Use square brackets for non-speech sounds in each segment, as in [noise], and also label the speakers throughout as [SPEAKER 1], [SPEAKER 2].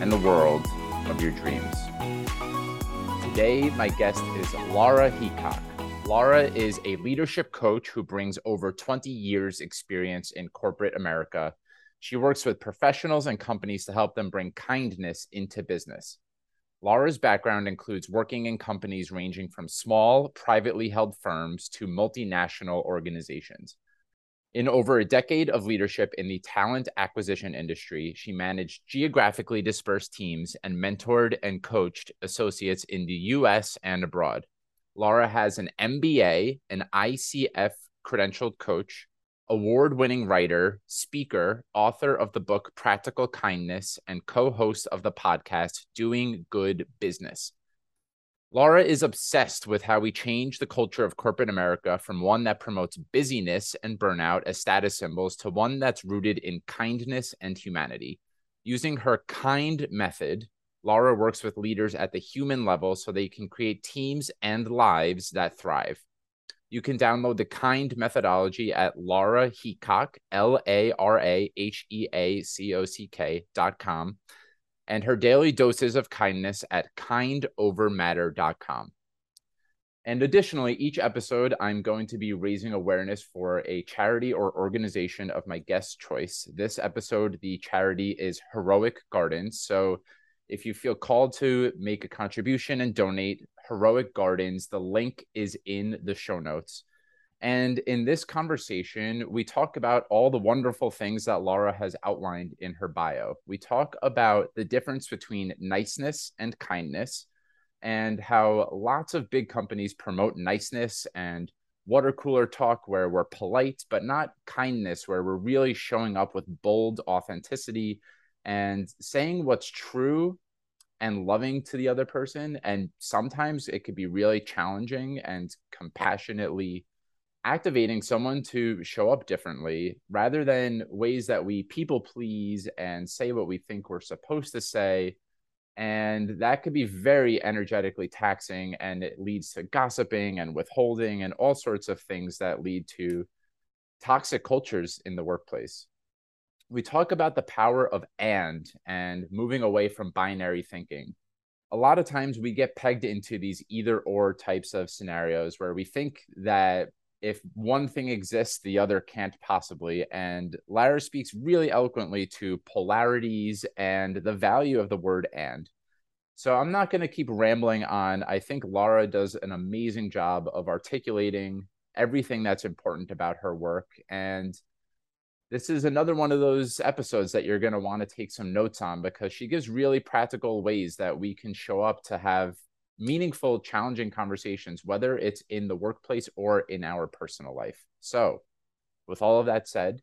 [SPEAKER 1] and the world of your dreams. Today, my guest is Laura Heacock. Laura is a leadership coach who brings over 20 years' experience in corporate America. She works with professionals and companies to help them bring kindness into business. Laura's background includes working in companies ranging from small, privately held firms to multinational organizations. In over a decade of leadership in the talent acquisition industry, she managed geographically dispersed teams and mentored and coached associates in the US and abroad. Laura has an MBA, an ICF credentialed coach, award winning writer, speaker, author of the book Practical Kindness, and co host of the podcast Doing Good Business. Laura is obsessed with how we change the culture of corporate America from one that promotes busyness and burnout as status symbols to one that's rooted in kindness and humanity. Using her kind method, Laura works with leaders at the human level so they can create teams and lives that thrive. You can download the kind methodology at Laura Heacock, L A R A H E A C O C K dot com and her daily doses of kindness at kindovermatter.com. And additionally, each episode, I'm going to be raising awareness for a charity or organization of my guest choice. This episode, the charity is Heroic Gardens. So if you feel called to make a contribution and donate, Heroic Gardens, the link is in the show notes. And in this conversation, we talk about all the wonderful things that Laura has outlined in her bio. We talk about the difference between niceness and kindness and how lots of big companies promote niceness and water cooler talk where we're polite, but not kindness, where we're really showing up with bold authenticity and saying what's true and loving to the other person. And sometimes it could be really challenging and compassionately activating someone to show up differently rather than ways that we people please and say what we think we're supposed to say. And that could be very energetically taxing and it leads to gossiping and withholding and all sorts of things that lead to toxic cultures in the workplace. We talk about the power of and and moving away from binary thinking. A lot of times we get pegged into these either or types of scenarios where we think that if one thing exists, the other can't possibly. And Laura speaks really eloquently to polarities and the value of the word and. So I'm not going to keep rambling on. I think Laura does an amazing job of articulating everything that's important about her work. And this is another one of those episodes that you're going to want to take some notes on because she gives really practical ways that we can show up to have meaningful, challenging conversations, whether it's in the workplace or in our personal life. So, with all of that said,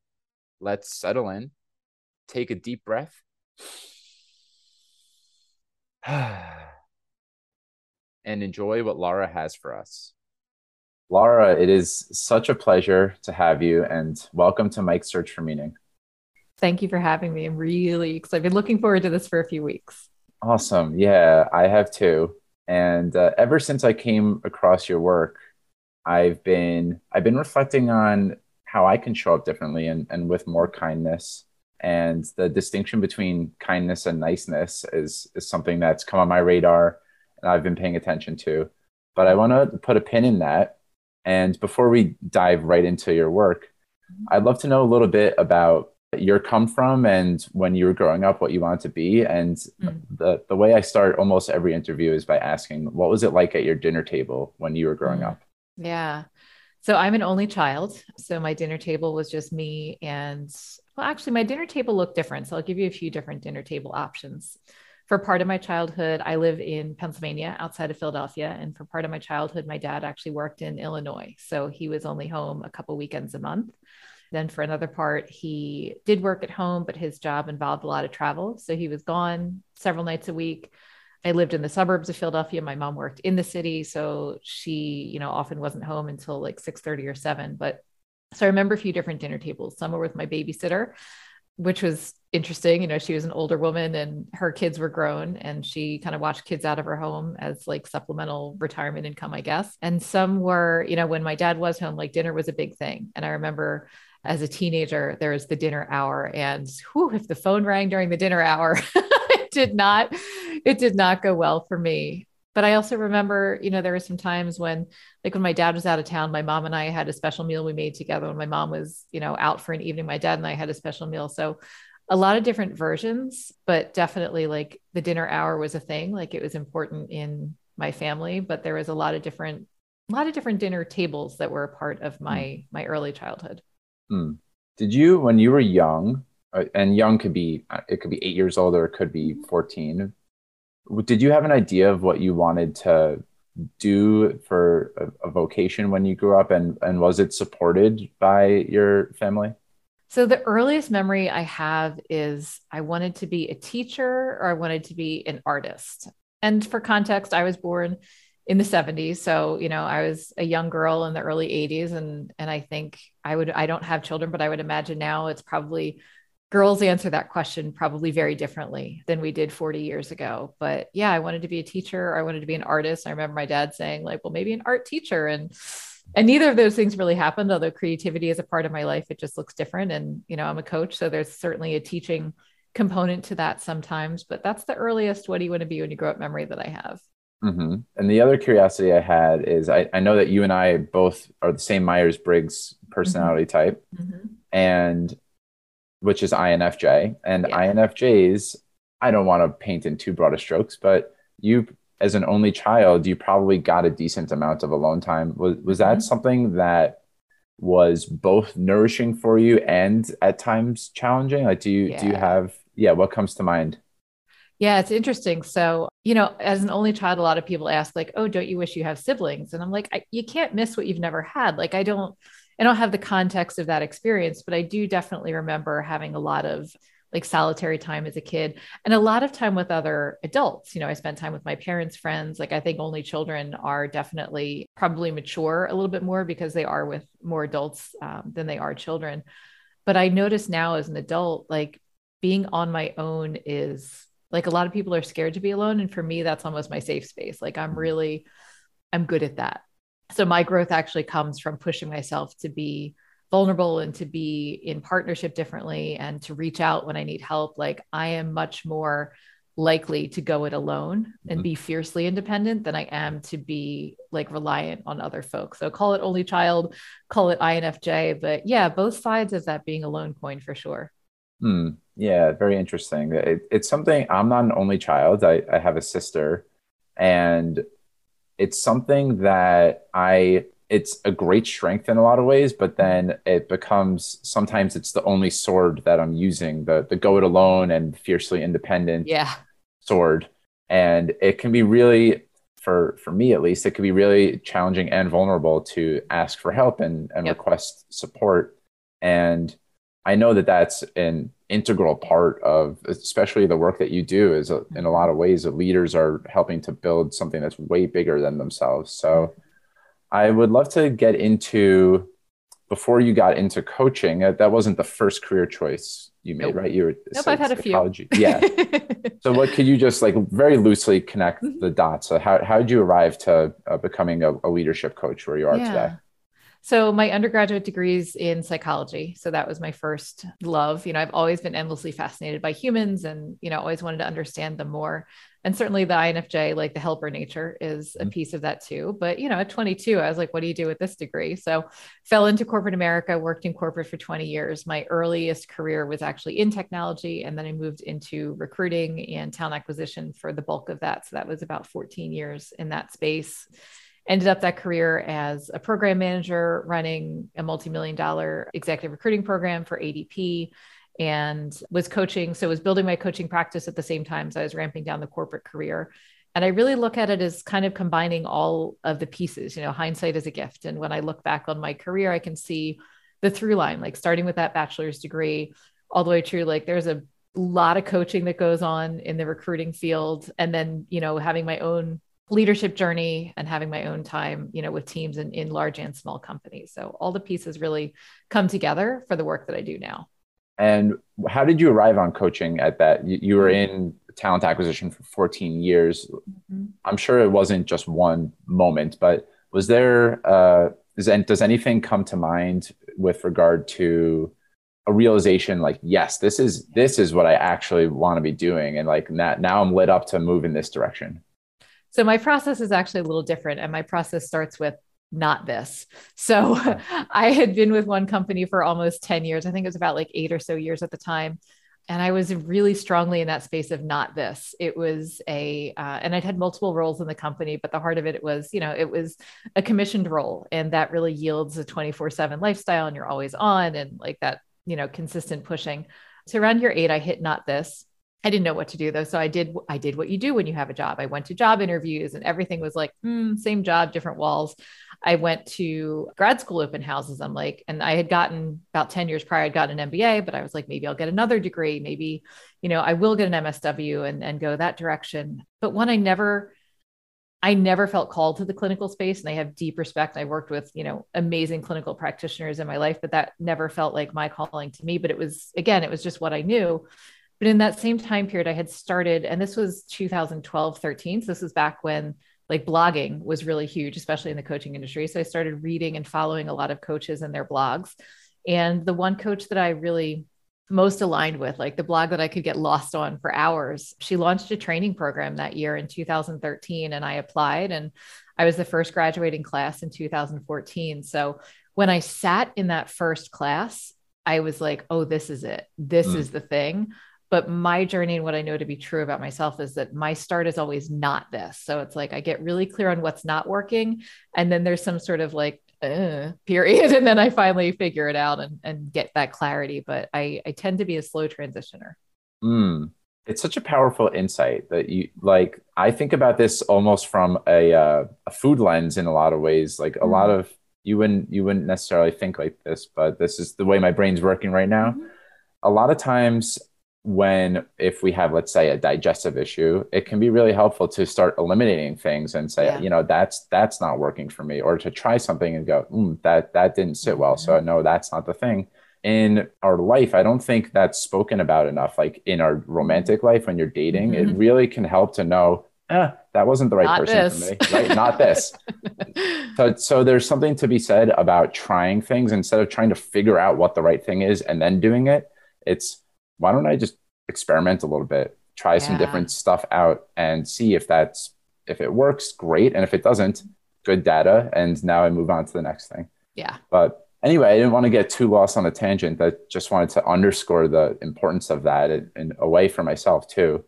[SPEAKER 1] let's settle in, take a deep breath. [sighs] and enjoy what Laura has for us. Laura, it is such a pleasure to have you and welcome to Mike's Search for Meaning.
[SPEAKER 2] Thank you for having me. I'm really excited. I've been looking forward to this for a few weeks.
[SPEAKER 1] Awesome. Yeah, I have too. And uh, ever since I came across your work, I've been I've been reflecting on how I can show up differently and, and with more kindness. And the distinction between kindness and niceness is is something that's come on my radar and I've been paying attention to. But I want to put a pin in that. And before we dive right into your work, I'd love to know a little bit about your come from and when you were growing up what you wanted to be. And mm. the the way i start almost every interview is by asking what was it like at your dinner table when you were growing mm. up?
[SPEAKER 2] Yeah. So i'm an only child. So my dinner table was just me and well actually my dinner table looked different. So i'll give you a few different dinner table options. For part of my childhood i live in pennsylvania outside of philadelphia. And for part of my childhood my dad actually worked in illinois. So he was only home a couple weekends a month Then for another part, he did work at home, but his job involved a lot of travel. So he was gone several nights a week. I lived in the suburbs of Philadelphia. My mom worked in the city, so she, you know, often wasn't home until like 6:30 or 7. But so I remember a few different dinner tables. Some were with my babysitter, which was interesting. You know, she was an older woman and her kids were grown and she kind of watched kids out of her home as like supplemental retirement income, I guess. And some were, you know, when my dad was home, like dinner was a big thing. And I remember as a teenager, there was the dinner hour. And whew, if the phone rang during the dinner hour, [laughs] it did not, it did not go well for me. But I also remember, you know, there were some times when, like when my dad was out of town, my mom and I had a special meal we made together. When my mom was, you know, out for an evening, my dad and I had a special meal. So a lot of different versions, but definitely like the dinner hour was a thing. Like it was important in my family, but there was a lot of different, a lot of different dinner tables that were a part of my mm. my early childhood.
[SPEAKER 1] Mm. Did you, when you were young, uh, and young could be it could be eight years old or it could be 14 did you have an idea of what you wanted to do for a, a, vocation when you grew up? And and was it supported by your family?
[SPEAKER 2] So the earliest memory i have is i wanted to be a teacher or i wanted to be an artist. And for context i was born in the 70s so you know i was a young girl in the early 80s and and i think i would i don't have children but i would imagine now it's probably girls answer that question probably very differently than we did 40 years ago. But yeah i wanted to be a teacher i wanted to be an artist. I remember my dad saying like well maybe an art teacher. And and neither of those things really happened although creativity is a part of my life. It just looks different and you know i'm a coach so there's certainly a teaching component to that sometimes but that's the earliest what do you want to be when you grow up memory that i have
[SPEAKER 1] mm-hmm. and the other curiosity i had is I, I know that you and i both are the same myers-briggs personality mm-hmm. type mm-hmm. and which is INFJ. And yeah. INFJs, I don't want to paint in too broad of strokes, but you, as an only child, you probably got a decent amount of alone time. Was, was that mm-hmm. something that was both nourishing for you and at times challenging? Like, do you, yeah. do you have, yeah, what comes to mind?
[SPEAKER 2] Yeah, it's interesting. So, you know, as an only child, a lot of people ask, like, oh, don't you wish you have siblings? And I'm like, you can't miss what you've never had. Like, I don't, I don't have the context of that experience, but I do definitely remember having a lot of like solitary time as a kid and a lot of time with other adults. You know, I spent time with my parents' friends. Like, I think only children are definitely probably mature a little bit more because they are with more adults um, than they are children. But I notice now as an adult, like being on my own is like a lot of people are scared to be alone. And for me, that's almost my safe space. Like, I'm really, I'm good at that so my growth actually comes from pushing myself to be vulnerable and to be in partnership differently and to reach out when I need help. Like I am much more likely to go it alone and mm-hmm. be fiercely independent than I am to be like reliant on other folks. So call it only child, call it INFJ, but yeah, both sides of that being a lone coin for sure.
[SPEAKER 1] Hmm. Yeah, very interesting. It, it's something I'm not an only child. I, I have a sister, and it's something that I it's a great strength in a lot of ways, but then it becomes sometimes it's the only sword that I'm using, the the go it alone and fiercely independent
[SPEAKER 2] yeah.
[SPEAKER 1] sword. And it can be really for for me at least, it can be really challenging and vulnerable to ask for help and, and yep. request support. And I know that that's an integral part of especially the work that you do is a, in a lot of ways that leaders are helping to build something that's way bigger than themselves. So I would love to get into before you got into coaching, that wasn't the first career choice you made,
[SPEAKER 2] nope.
[SPEAKER 1] right? You
[SPEAKER 2] were nope, I've had a few.
[SPEAKER 1] Yeah. [laughs] so what could you just like very loosely connect mm-hmm. the dots? So how, how did you arrive to uh, becoming a, a, leadership coach where you are yeah. today?
[SPEAKER 2] So my undergraduate degree is in psychology. So that was my first love. You know, I've always been endlessly fascinated by humans and, you know, always wanted to understand them more. And certainly the INFJ, like the helper nature is a mm-hmm. piece of that too. But, you know, at 22, I was like, what do you do with this degree? So fell into corporate America, worked in corporate for 20 years. My earliest career was actually in technology. And then I moved into recruiting and talent acquisition for the bulk of that. So that was about 14 years in that space ended up that career as a program manager running a multi-million dollar executive recruiting program for ADP and was coaching so was building my coaching practice at the same time so I was ramping down the corporate career and I really look at it as kind of combining all of the pieces you know hindsight is a gift and when I look back on my career I can see the through line, like starting with that bachelor's degree all the way through, like there's a lot of coaching that goes on in the recruiting field. And then, you know, having my own leadership journey and having my own time, you know, with teams in, in large and small companies. So all the pieces really come together for the work that I do now.
[SPEAKER 1] And how did you arrive on coaching at that? You, you were in talent acquisition for 14 years. Mm-hmm. I'm sure it wasn't just one moment, but was there, uh, does, does anything come to mind with regard to a realization like, yes, this is, this is what I actually want to be doing. And like that, now I'm lit up to move in this direction.
[SPEAKER 2] So my process is actually a little different. And my process starts with not this. So [laughs] I had been with one company for almost 10 years. I think it was about like eight or so years at the time. And I was really strongly in that space of not this. It was a, uh, and I'd had multiple roles in the company, but the heart of it was, you know, it was a commissioned role. And that really yields a 24 7 lifestyle and you're always on and like that, you know, consistent pushing. So around year eight, I hit not this I didn't know what to do though. So I did, I did what you do when you have a job. I went to job interviews and everything was like, mm, same job, different walls. I went to grad school open houses. I'm like, and I had gotten about 10 years prior, I'd gotten an MBA, but I was like, maybe I'll get another degree. Maybe, you know, I will get an MSW and, and go that direction. But one, I never, I never felt called to the clinical space and I have deep respect. I worked with, you know, amazing clinical practitioners in my life, but that never felt like my calling to me. But it was, again, it was just what I knew. But in that same time period, I had started, and this was 2012, 13. So this was back when like blogging was really huge, especially in the coaching industry. So I started reading and following a lot of coaches and their blogs. And the one coach that I really most aligned with, like the blog that I could get lost on for hours, she launched a training program that year in 2013. And I applied, and I was the first graduating class in 2014. So when I sat in that first class, I was like, oh, this is it. This mm. is the thing but my journey and what I know to be true about myself is that my start is always not this. So it's like I get really clear on what's not working. And then there's some sort of like, uh, [laughs] period. And then I finally figure it out and, and get that clarity. But I, I tend to be a slow transitioner.
[SPEAKER 1] Mm. It's such a powerful insight that you like. I think about this almost from a, uh, a food lens in a lot of ways. Like mm-hmm. a lot of you wouldn't you wouldn't necessarily think like this, but this is the way my brain's working right now. Mm-hmm. A lot of times when if we have let's say a digestive issue it can be really helpful to start eliminating things and say yeah. you know that's that's not working for me or to try something and go mm, that that didn't sit well mm-hmm. so no that's not the thing in our life i don't think that's spoken about enough like in our romantic life when you're dating mm-hmm. it really can help to know eh, that wasn't the right not person this. for me right not this [laughs] so so there's something to be said about trying things instead of trying to figure out what the right thing is and then doing it it's why don't I just experiment a little bit, try yeah. some different stuff out and see if that's if it works, great. And if it doesn't, good data. And now I move on to the next thing.
[SPEAKER 2] Yeah.
[SPEAKER 1] But anyway, I didn't want to get too lost on a tangent. I just wanted to underscore the importance of that and, and away from myself too.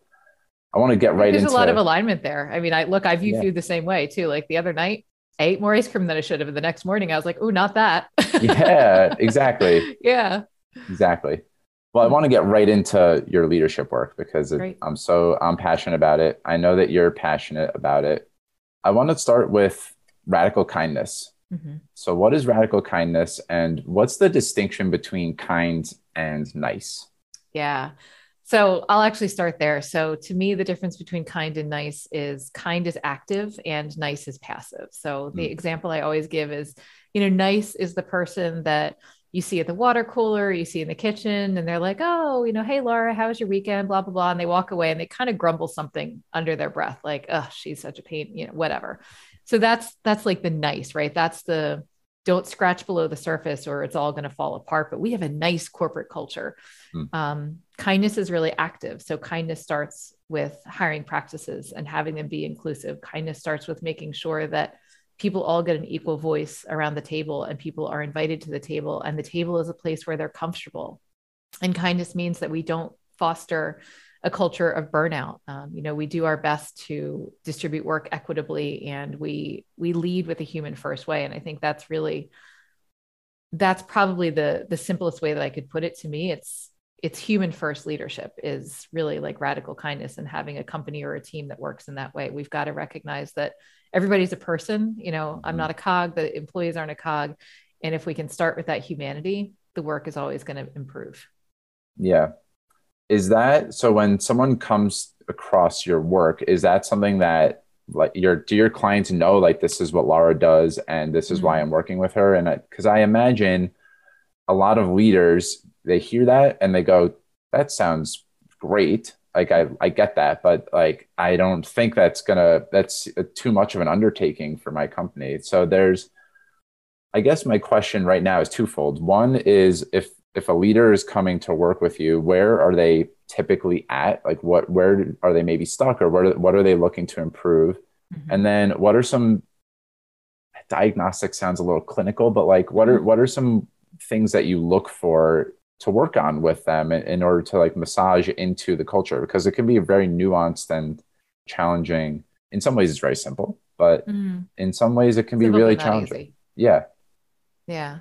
[SPEAKER 1] I want to get right
[SPEAKER 2] There's
[SPEAKER 1] into.
[SPEAKER 2] There's a lot of alignment there. I mean, I look, I view yeah. food the same way too. Like the other night, I ate more ice cream than I should have. The next morning, I was like, "Oh, not that."
[SPEAKER 1] yeah, [laughs] exactly.
[SPEAKER 2] yeah,
[SPEAKER 1] exactly. Well, I want to get right into your leadership work because it, I'm so I'm passionate about it. I know that you're passionate about it. I want to start with radical kindness. Mm-hmm. So, what is radical kindness, and what's the distinction between kind and nice?
[SPEAKER 2] Yeah. So I'll actually start there. So to me, the difference between kind and nice is kind is active and nice is passive. So the mm. example I always give is, you know, nice is the person that you see at the water cooler, you see in the kitchen, and they're like, oh, you know, hey, Laura, how was your weekend? Blah, blah, blah. And they walk away and they kind of grumble something under their breath, like, oh, she's such a pain, you know, whatever. So that's that's like the nice, right? That's the don't scratch below the surface or it's all going to fall apart. But we have a nice corporate culture. Mm. Um, kindness is really active. So kindness starts with hiring practices and having them be inclusive. Kindness starts with making sure that people all get an equal voice around the table and people are invited to the table and the table is a place where they're comfortable. And kindness means that we don't foster a culture of burnout. Um, you know we do our best to distribute work equitably and we we lead with a human first way. And i think that's really that's probably the the simplest way that i could put it to me. It's it's human first leadership is really like radical kindness and having a company or a team that works in that way. We've got to recognize that everybody's a person you know i'm mm-hmm. not a cog the employees aren't a cog And if we can start with that humanity, the work is always going to improve.
[SPEAKER 1] Yeah. Is that so when someone comes across your work, is that something that like your do your clients know like this is what Laura does and this is mm-hmm. why I'm working with her? And because I, I imagine a lot of leaders they hear that and they go, that sounds great like I, I get that but like i don't think that's gonna that's too much of an undertaking for my company so there's i guess my question right now is twofold one is if if a leader is coming to work with you where are they typically at like what where are they maybe stuck or what are, what are they looking to improve mm-hmm. and then what are some diagnostic sounds a little clinical but like what are mm-hmm. what are some things that you look for to work on with them in, in order to like massage into the culture because it can be very nuanced and challenging. In some ways, it's very simple, but mm. in some ways, it can be really challenging. Easy. Yeah.
[SPEAKER 2] Yeah.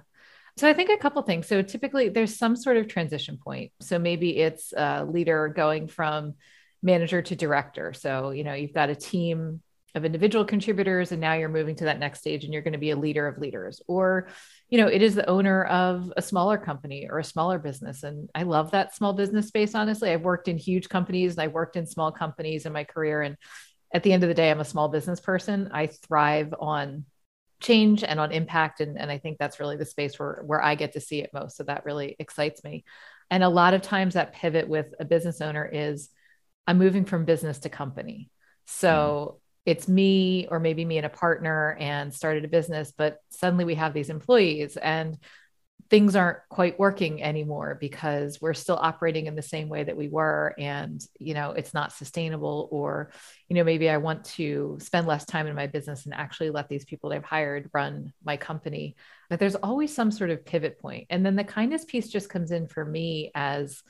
[SPEAKER 2] So I think a couple things. So typically, there's some sort of transition point. So maybe it's a leader going from manager to director. So you know you've got a team of individual contributors and now you're moving to that next stage and you're going to be a leader of leaders. Or you know it is the owner of a smaller company or a smaller business and i love that small business space honestly. I've worked in huge companies and i worked in small companies in my career and at the end of the day i'm a small business person. I thrive on change and on impact and, and i think that's really the space where where i get to see it most so that really excites me. And a lot of times that pivot with a business owner is i'm moving from business to company. So mm. It's me or maybe me and a partner and started a business but suddenly we have these employees and things aren't quite working anymore because we're still operating in the same way that we were. And you know it's not sustainable or you know maybe i want to spend less time in my business and actually let these people that i've hired run my company. But there's always some sort of pivot point. And then the kindness piece just comes in for me as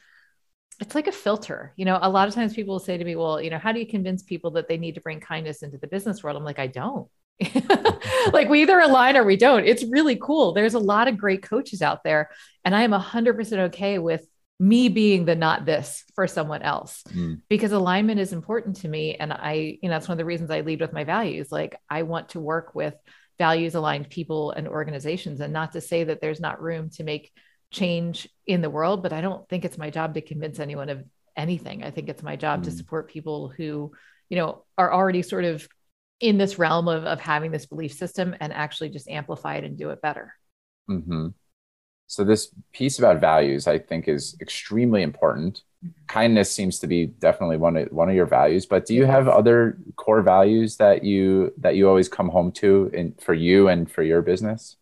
[SPEAKER 2] it's like a filter. You know, a lot of times people will say to me, well, you know, how do you convince people that they need to bring kindness into the business world? I'm like, I don't. [laughs] like we either align or we don't. It's really cool. There's a lot of great coaches out there. And I am 100% okay with me being the not this for someone else mm. because alignment is important to me. And I, you know, that's one of the reasons I lead with my values. Like I want to work with values aligned people and organizations and not to say that there's not room to make change in the world, but I don't think it's my job to convince anyone of anything. I think it's my job mm. to support people who, you know, are already sort of in this realm of, of having this belief system and actually just amplify it and do it better.
[SPEAKER 1] Mm-hmm. So this piece about values, I think, is extremely important. Mm-hmm. Kindness seems to be definitely one of one of your values. But do you have other core values that you that you always come home to in for you and for your business?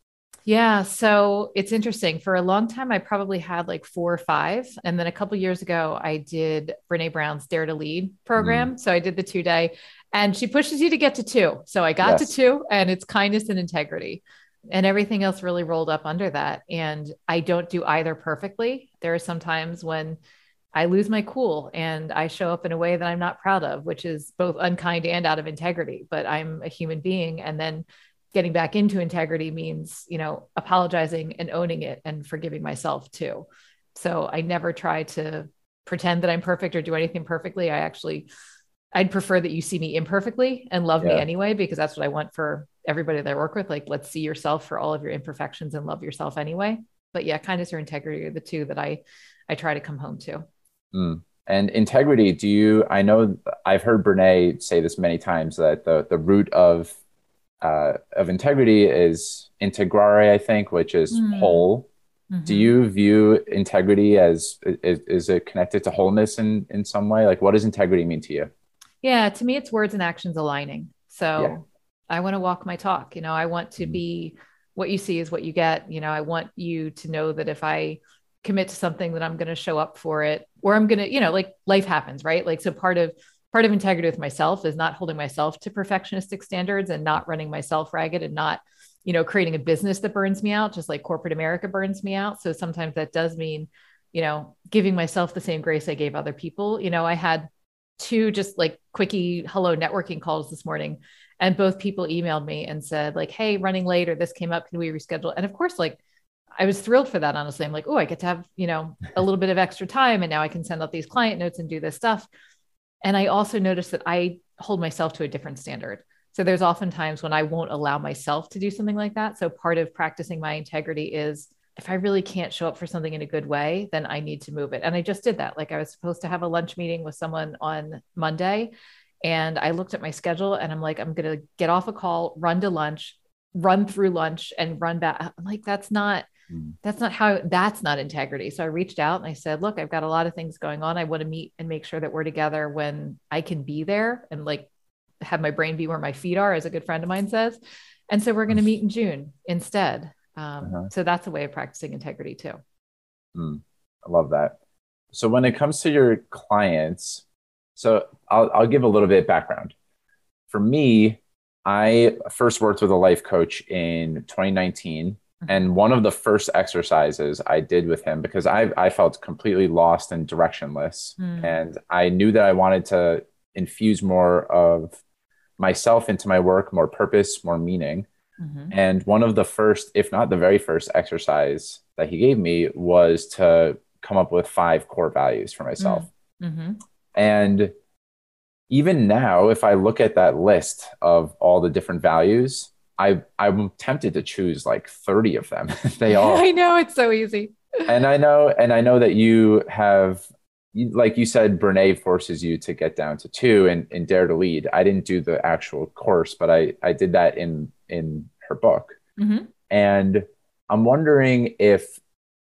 [SPEAKER 2] Yeah. So it's interesting. For a long time, I probably had like four or five. And then a couple years ago, I did Brene Brown's Dare to Lead program. Mm. So I did the two day, and she pushes you to get to two. So I got yes. to two, and it's kindness and integrity. And everything else really rolled up under that. And I don't do either perfectly. There are some times when I lose my cool and I show up in a way that I'm not proud of, which is both unkind and out of integrity, but I'm a human being. And then getting back into integrity means you know apologizing and owning it and forgiving myself too. So i never try to pretend that i'm perfect or do anything perfectly. I actually i'd prefer that you see me imperfectly and love yeah. me anyway because that's what i want for everybody that i work with. Like let's see yourself for all of your imperfections and love yourself anyway. But yeah kindness or integrity are the two that i i try to come home to.
[SPEAKER 1] Mm. and integrity do you i know i've heard brene say this many times that the the root of uh, of integrity is integrare, I think, which is mm. whole. Mm-hmm. Do you view integrity as is, is, it connected to wholeness in in some way? Like, what does integrity mean to you?
[SPEAKER 2] Yeah, to me, it's words and actions aligning. So yeah. I want to walk my talk. You know, I want to mm-hmm. be what you see is what you get. You know, I want you to know that if I commit to something, that I'm going to show up for it, or I'm going to, you know, like life happens, right? Like, so part of part of integrity with myself is not holding myself to perfectionistic standards and not running myself ragged and not you know creating a business that burns me out just like corporate america burns me out. So sometimes that does mean you know giving myself the same grace i gave other people. You know i had two just like quickie hello networking calls this morning and both people emailed me and said like hey running late or this came up can we reschedule? And of course like I was thrilled for that honestly. I'm like oh I get to have you know a little bit of extra time and now I can send out these client notes and do this stuff and I also noticed that I hold myself to a different standard. So there's often times when I won't allow myself to do something like that. So part of practicing my integrity is if I really can't show up for something in a good way, then I need to move it. And I just did that. Like I was supposed to have a lunch meeting with someone on Monday. And I looked at my schedule and I'm like, I'm going to get off a call, run to lunch, run through lunch and run back. I'm like, that's not, mm. that's not how, that's not integrity. So I reached out and I said, look, I've got a lot of things going on. I want to meet and make sure that we're together when I can be there and like have my brain be where my feet are, as a good friend of mine says. And so we're going to meet in June instead. Um, uh-huh. So that's a way of practicing integrity too.
[SPEAKER 1] Mm, I love that. So when it comes to your clients, so I'll, I'll give a little bit background. For me, I first worked with a life coach in 2019. Mm-hmm. And one of the first exercises I did with him, because I, I felt completely lost and directionless. Mm. And I knew that I wanted to infuse more of myself into my work, more purpose, more meaning. Mm-hmm. And one of the first, if not the very first exercise that he gave me was to come up with five core values for myself. Mm-hmm. And even now, if I look at that list of all the different values, I I'm tempted to choose like 30 of them. [laughs] they all [laughs]
[SPEAKER 2] I know it's so easy. [laughs]
[SPEAKER 1] and I know and I know that you have like you said, Brene forces you to get down to two and, and dare to lead. I didn't do the actual course, but I, I did that in in her book. Mm-hmm. And I'm wondering if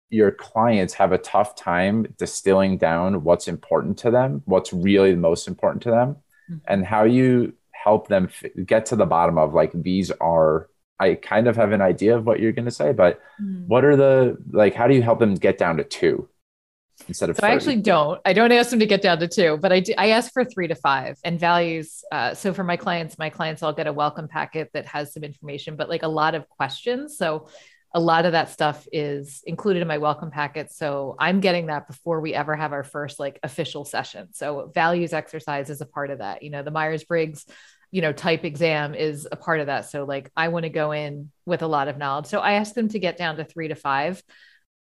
[SPEAKER 1] your clients have a tough time distilling down what's important to them, what's really the most important to them, mm-hmm. and how you help them f- get to the bottom of like these are I kind of have an idea of what you're going to say, but mm-hmm. what are the like how do you help them get down to two? instead of
[SPEAKER 2] so 30. I actually don't. I don't ask them to get down to two, but I do, I ask for three to five and values. Uh, so for my clients, my clients all get a welcome packet that has some information, but like a lot of questions. So a lot of that stuff is included in my welcome packet. So I'm getting that before we ever have our first like official session. So values exercise is a part of that. You know, the Myers Briggs you know type exam is a part of that so like i want to go in with a lot of knowledge so i ask them to get down to 3 to 5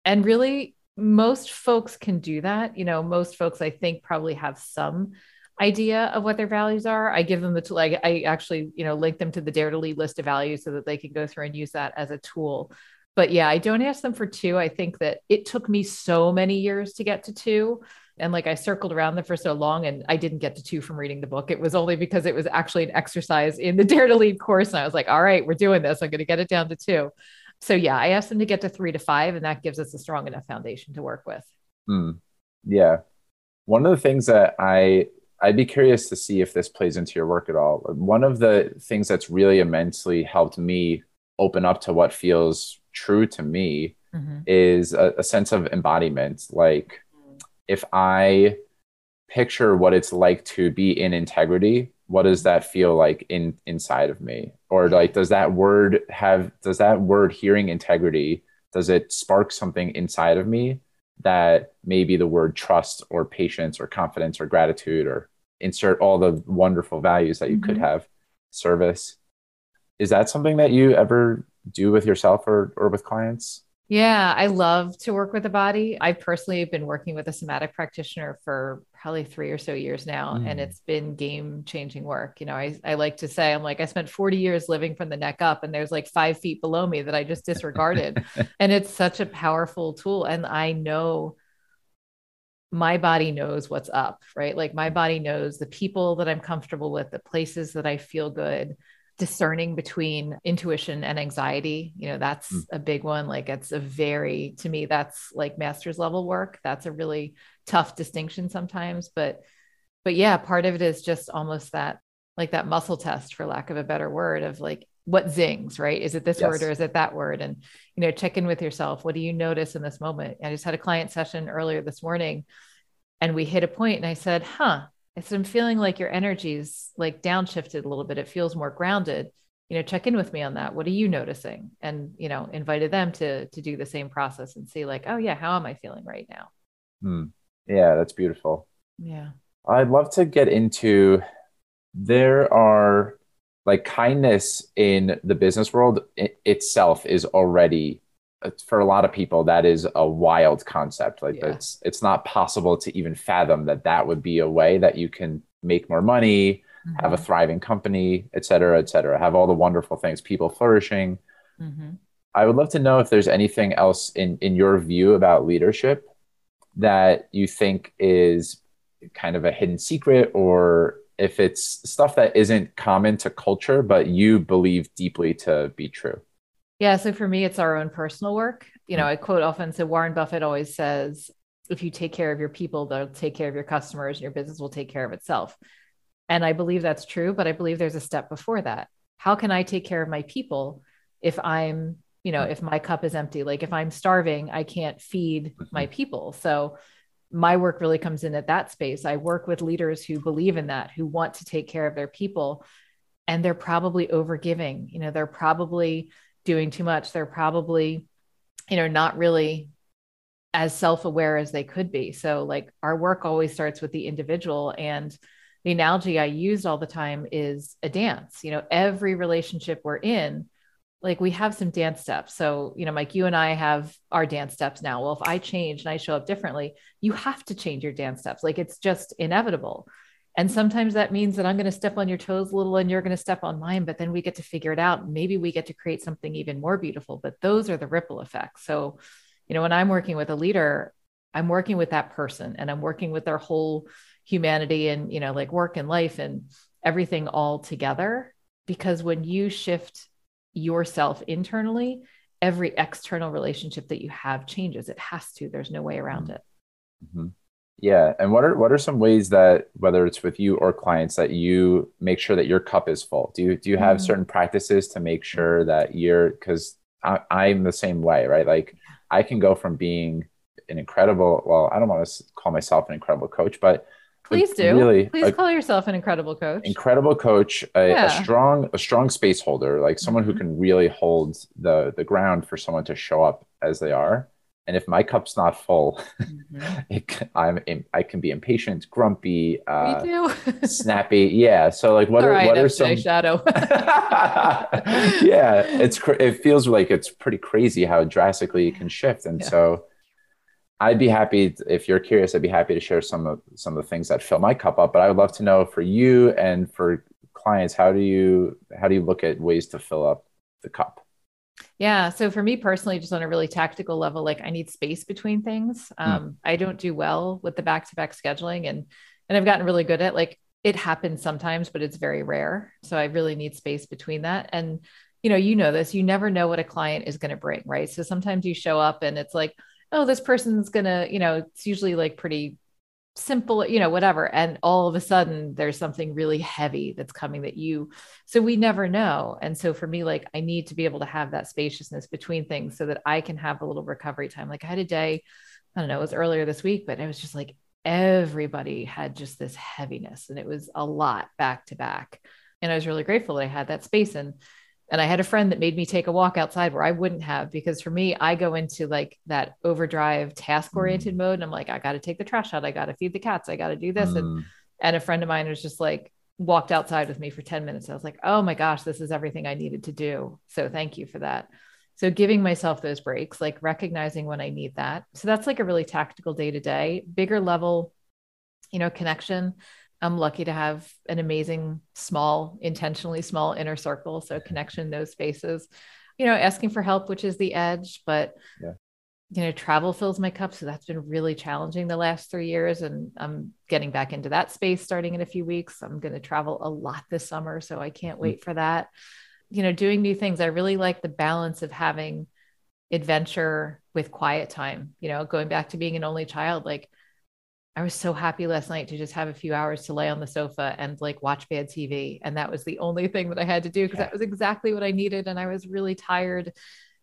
[SPEAKER 2] and really most folks can do that. You know, most folks I think probably have some idea of what their values are. I give them the tool. I, I actually, you know, link them to the Dare to Lead list of values so that they can go through and use that as a tool. But yeah, I don't ask them for two. I think that it took me so many years to get to two. And like I circled around them for so long and I didn't get to two from reading the book. It was only because it was actually an exercise in the [laughs] Dare to Lead course. And I was like, all right, we're doing this. I'm going to get it down to two so yeah, I asked them to get to three to five, and that gives us a strong enough foundation to work with.
[SPEAKER 1] Mm, yeah, one of the things that I I'd be curious to see if this plays into your work at all. One of the things that's really immensely helped me open up to what feels true to me mm-hmm. is a, a, sense of embodiment. Like if I picture what it's like to be in integrity, what does that feel like in inside of me or like does that word have does that word hearing integrity does it spark something inside of me that maybe the word trust or patience or confidence or gratitude or insert all the wonderful values that you mm-hmm. could have service is that something that you ever do with yourself or, or with clients
[SPEAKER 2] yeah, I love to work with the body. I personally have been working with a somatic practitioner for probably three or so years now, mm. and it's been game changing work. You know, I, I like to say, I'm like, I spent 40 years living from the neck up, and there's like five feet below me that I just disregarded. [laughs] and it's such a powerful tool. And I know my body knows what's up, right? Like my body knows the people that I'm comfortable with, the places that I feel good discerning between intuition and anxiety you know that's mm. a big one. Like it's a very to me that's like master's level work. That's a really tough distinction sometimes but but yeah part of it is just almost that like that muscle test for lack of a better word of like what zings right? Is it this yes. word or is it that word? And you know check in with yourself. What do you notice in this moment? I just had a client session earlier this morning and we hit a point and i said huh so I'm feeling like your energy's like downshifted a little bit. It feels more grounded. You know, check in with me on that. What are you noticing? And you know, invited them to to do the same process and see like, oh yeah, how am I feeling right now?
[SPEAKER 1] Hmm. Yeah, that's beautiful.
[SPEAKER 2] Yeah.
[SPEAKER 1] I'd love to get into there are like kindness in the business world itself is already for a lot of people that is a wild concept like yeah. it's it's not possible to even fathom that that would be a way that you can make more money mm-hmm. have a thriving company, et cetera, et cetera, have all the wonderful things, people flourishing. Mm-hmm. I would love to know if there's anything else in, in your view about leadership that you think is kind of a hidden secret or if it's stuff that isn't common to culture, but you believe deeply to be true.
[SPEAKER 2] Yeah. So for me, it's our own personal work. You know, I quote often, so Warren Buffett always says, if you take care of your people, they'll take care of your customers and your business will take care of itself. And I believe that's true, but I believe there's a step before that. How can I take care of my people if I'm, you know, if my cup is empty? Like if I'm starving, I can't feed my mm-hmm. people. So my work really comes in at that space. I work with leaders who believe in that, who want to take care of their people, and they're probably overgiving. You know, they're probably doing too much. They're probably, you know, not really as self-aware as they could be. So like our work always starts with the individual and the analogy I used all the time is a dance. You know, every relationship we're in, like we have some dance steps. So, you know, Mike, you and I have our dance steps now. Well, if I change and I show up differently, you have to change your dance steps. Like it's just inevitable. And sometimes that means that I'm going to step on your toes a little and you're going to step on mine, but then we get to figure it out. Maybe we get to create something even more beautiful. But those are the ripple effects. So, you know, when I'm working with a leader, I'm working with that person and I'm working with their whole humanity and, you know, like work and life and everything all together. Because when you shift yourself internally, every external relationship that you have changes. It has to. There's no way around it.
[SPEAKER 1] Mm-hmm. Yeah. And what are what are some ways that whether it's with you or clients that you make sure that your cup is full? Do you do you have mm-hmm. certain practices to make sure that you're because I'm the same way, right? Like I can go from being an incredible, well, I don't want to call myself an incredible coach, but
[SPEAKER 2] please do. Really, please a, call yourself an incredible coach.
[SPEAKER 1] Incredible coach, a, yeah. a strong, a strong space holder, like someone mm-hmm. who can really hold the the ground for someone to show up as they are. And if my cup's not full, mm-hmm. [laughs] it, I'm I can be impatient, grumpy, uh, [laughs] snappy. Yeah. So like, what All are right, what are some
[SPEAKER 2] shadow? [laughs]
[SPEAKER 1] yeah, it's it feels like it's pretty crazy how drastically it can shift, and yeah. so I'd be happy if you're curious. I'd be happy to share some of some of the things that fill my cup up. But I would love to know for you and for clients, how do you how do you look at ways to fill up the cup?
[SPEAKER 2] Yeah. So for me personally, just on a really tactical level, like I need space between things. Hmm. Um, mm. I don't do well with the back to back scheduling and, and I've gotten really good at like, it happens sometimes, but it's very rare. So I really need space between that. And, you know, you know this, you never know what a client is going to bring, right? So sometimes you show up and it's like, oh, this person's going to, you know, it's usually like pretty simple, you know, whatever. And all of a sudden there's something really heavy that's coming that you, so we never know. And so for me, like I need to be able to have that spaciousness between things so that I can have a little recovery time. Like I had a day, I don't know, it was earlier this week, but it was just like everybody had just this heaviness and it was a lot back to back. And I was really grateful that I had that space. And and I had a friend that made me take a walk outside where I wouldn't have because for me, I go into like that overdrive task oriented mm. mode. And I'm like, I got to take the trash out. I got to feed the cats. I got to do this. Mm. And, and a friend of mine was just like, walked outside with me for 10 minutes. I was like, oh my gosh, this is everything I needed to do. So thank you for that. So giving myself those breaks, like recognizing when I need that. So that's like a really tactical day to day, bigger level, you know, connection. I'm lucky to have an amazing, small, intentionally small inner circle. So connection, those spaces, you know, asking for help, which is the edge, but yeah. you know, travel fills my cup. So that's been really challenging the last three years. And I'm getting back into that space starting in a few weeks. I'm going to travel a lot this summer. So I can't mm-hmm. wait for that. You know, doing new things. I really like the balance of having adventure with quiet time, you know, going back to being an only child, like I was so happy last night to just have a few hours to lay on the sofa and like watch bad TV. And that was the only thing that I had to do because yeah. that was exactly what I needed. And I was really tired.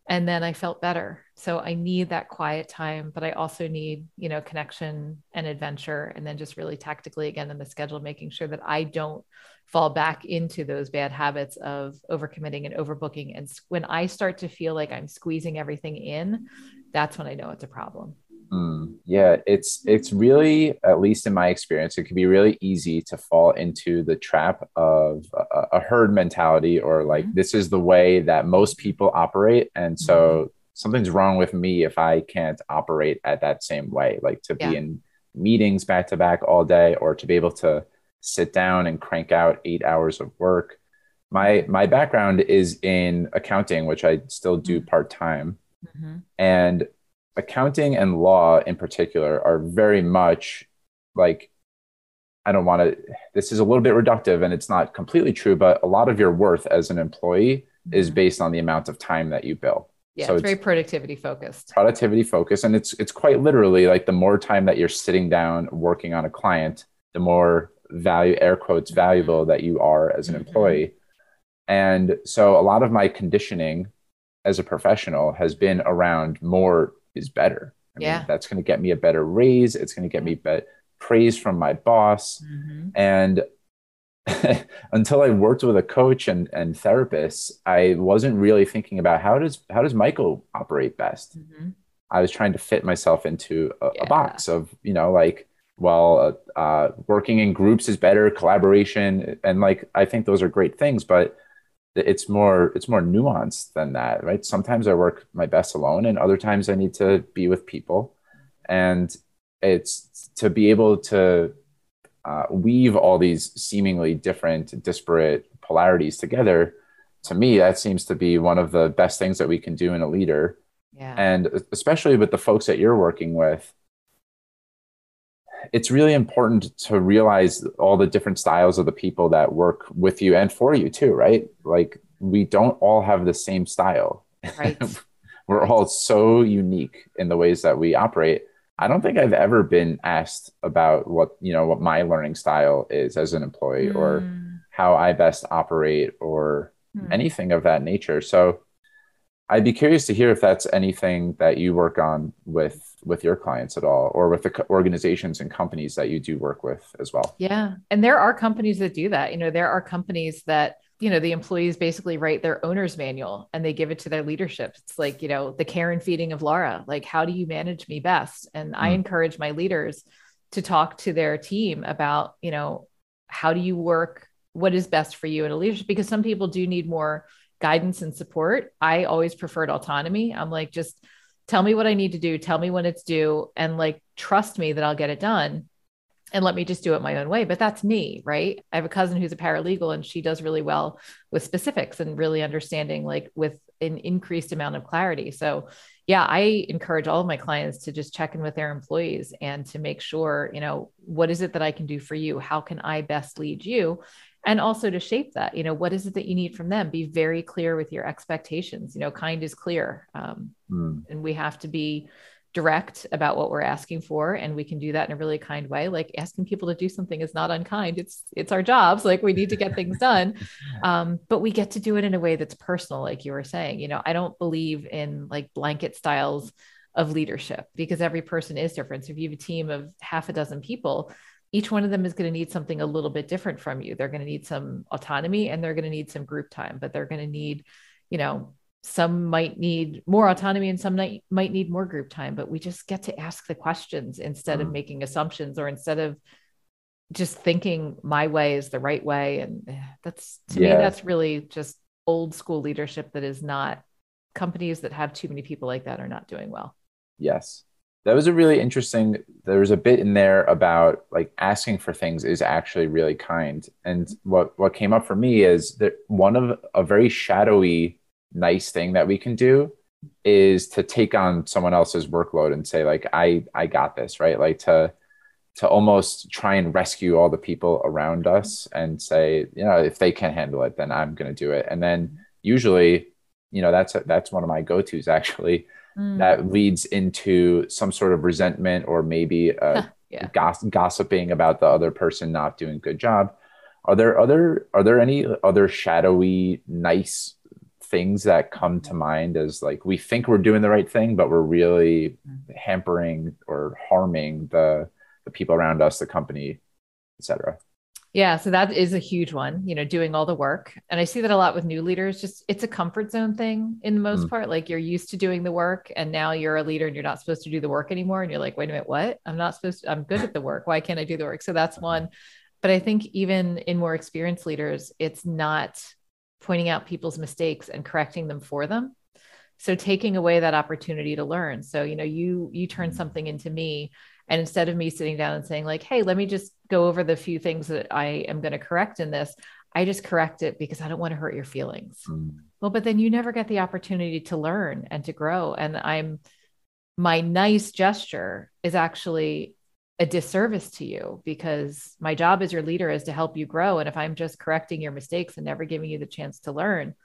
[SPEAKER 2] And then I felt better. So I need that quiet time, but I also need, you know, connection and adventure. And then just really tactically again in the schedule, making sure that I don't fall back into those bad habits of overcommitting and overbooking. And when I start to feel like I'm squeezing everything in, that's when I know it's a problem.
[SPEAKER 1] Mm, yeah, it's it's really, at least in my experience, it can be really easy to fall into the trap of a, a herd mentality, or like mm-hmm. this is the way that most people operate, and so mm-hmm. something's wrong with me if I can't operate at that same way. Like to yeah. be in meetings back to back all day, or to be able to sit down and crank out eight hours of work. My my background is in accounting, which I still do mm-hmm. part time, mm-hmm. and accounting and law in particular are very much like I don't want to. This is a little bit reductive, and it's not completely true, but a lot of your worth as an employee mm-hmm. is based on the amount of time that you bill.
[SPEAKER 2] Yeah, so it's, it's very productivity focused.
[SPEAKER 1] Productivity focused, and it's it's quite literally like the more time that you're sitting down working on a client, the more value air quotes valuable that you are as an mm-hmm. employee. And so a lot of my conditioning as a professional has been around more is better. I yeah. Mean, that's going to get me a better raise. It's going to get me be- praise from my boss. Mm-hmm. And [laughs] until I worked with a coach and, and therapist, I wasn't really thinking about how does how does Michael operate best. Mm-hmm. I was trying to fit myself into a, yeah. a box of you know like well uh, uh, working in groups is better, collaboration, and like I think those are great things, but it's more it's more nuanced than that, right? Sometimes I work my best alone, and other times I need to be with people, and it's to be able to uh, weave all these seemingly different, disparate polarities together, to me, that seems to be one of the best things that we can do in a leader. Yeah. And especially with the folks that you're working with, it's really important to realize all the different styles of the people that work with you and for you too, right? Like we don't all have the same style. Right. [laughs] We're all so unique in the ways that we operate. I don't think I've ever been asked about what, you know, what my learning style is as an employee mm. or hmm. how I best operate or mm. anything of that nature. So I'd be curious to hear if that's anything that you work on with with your clients at all or with the organizations and companies that you do work with as well.
[SPEAKER 2] Yeah. And there are companies that do that. You know, there are companies that you know the employees basically write their owner's manual and they give it to their leadership it's like you know the care and feeding of laura like how do you manage me best and mm. i encourage my leaders to talk to their team about you know how do you work what is best for you in a leadership because some people do need more guidance and support i always preferred autonomy i'm like just tell me what i need to do tell me when it's due and like trust me that i'll get it done and let me just do it my own way. But that's me, right? I have a cousin who's a paralegal and she does really well with specifics and really understanding, like with an increased amount of clarity. So, yeah, I encourage all of my clients to just check in with their employees and to make sure, you know, what is it that I can do for you? How can I best lead you? And also to shape that, you know, what is it that you need from them? Be very clear with your expectations. You know, kind is clear. Um, mm. And we have to be, direct about what we're asking for and we can do that in a really kind way like asking people to do something is not unkind it's it's our jobs like we need to get things done [laughs] um, but we get to do it in a way that's personal like you were saying you know i don't believe in like blanket styles of leadership because every person is different so if you have a team of half a dozen people each one of them is going to need something a little bit different from you they're going to need some autonomy and they're going to need some group time but they're going to need you know some might need more autonomy and some might, might need more group time but we just get to ask the questions instead mm. of making assumptions or instead of just thinking my way is the right way and eh, that's to yeah. me that's really just old school leadership that is not companies that have too many people like that are not doing well
[SPEAKER 1] yes that was a really interesting there was a bit in there about like asking for things is actually really kind. And what what came up for me is that one of a very shadowy nice thing that we can do is to take on someone else's workload and say like i i got this right? Like to to almost try and rescue all the people around us and say you know if they can't handle it then i'm going to do it. And then usually you know that's a, that's one of my go-to's actually mm. that leads into some sort of resentment or maybe uh, [laughs] yeah. goss- gossiping about the other person not doing a good job are there other are there any other shadowy nice things that come to mind as like we think we're doing the right thing, but we're really mm-hmm. hampering or harming the the people around us, the company, etc.
[SPEAKER 2] Yeah, so that is a huge one, you know, doing all the work. And I see that a lot with new leaders, just it's a comfort zone thing in the most mm. part. Like you're used to doing the work and now you're a leader and you're not supposed to do the work anymore. And you're like, wait a minute, what? I'm not supposed to, I'm good at the work. Why can't I do the work? So that's one. But I think even in more experienced leaders, it's not pointing out people's mistakes and correcting them for them. so taking away that opportunity to learn so you know you you turn
[SPEAKER 1] Mm-hmm.
[SPEAKER 2] something into me and instead of me sitting down and saying like hey let me just go over the few things that i am going to correct in this i just correct it because i don't want to hurt your feelings
[SPEAKER 1] Mm.
[SPEAKER 2] well but then you never get the opportunity to learn and to grow and i'm my nice gesture is actually a disservice to you because my job as your leader is to help you grow and if i'm just correcting your mistakes and never giving you the chance to learn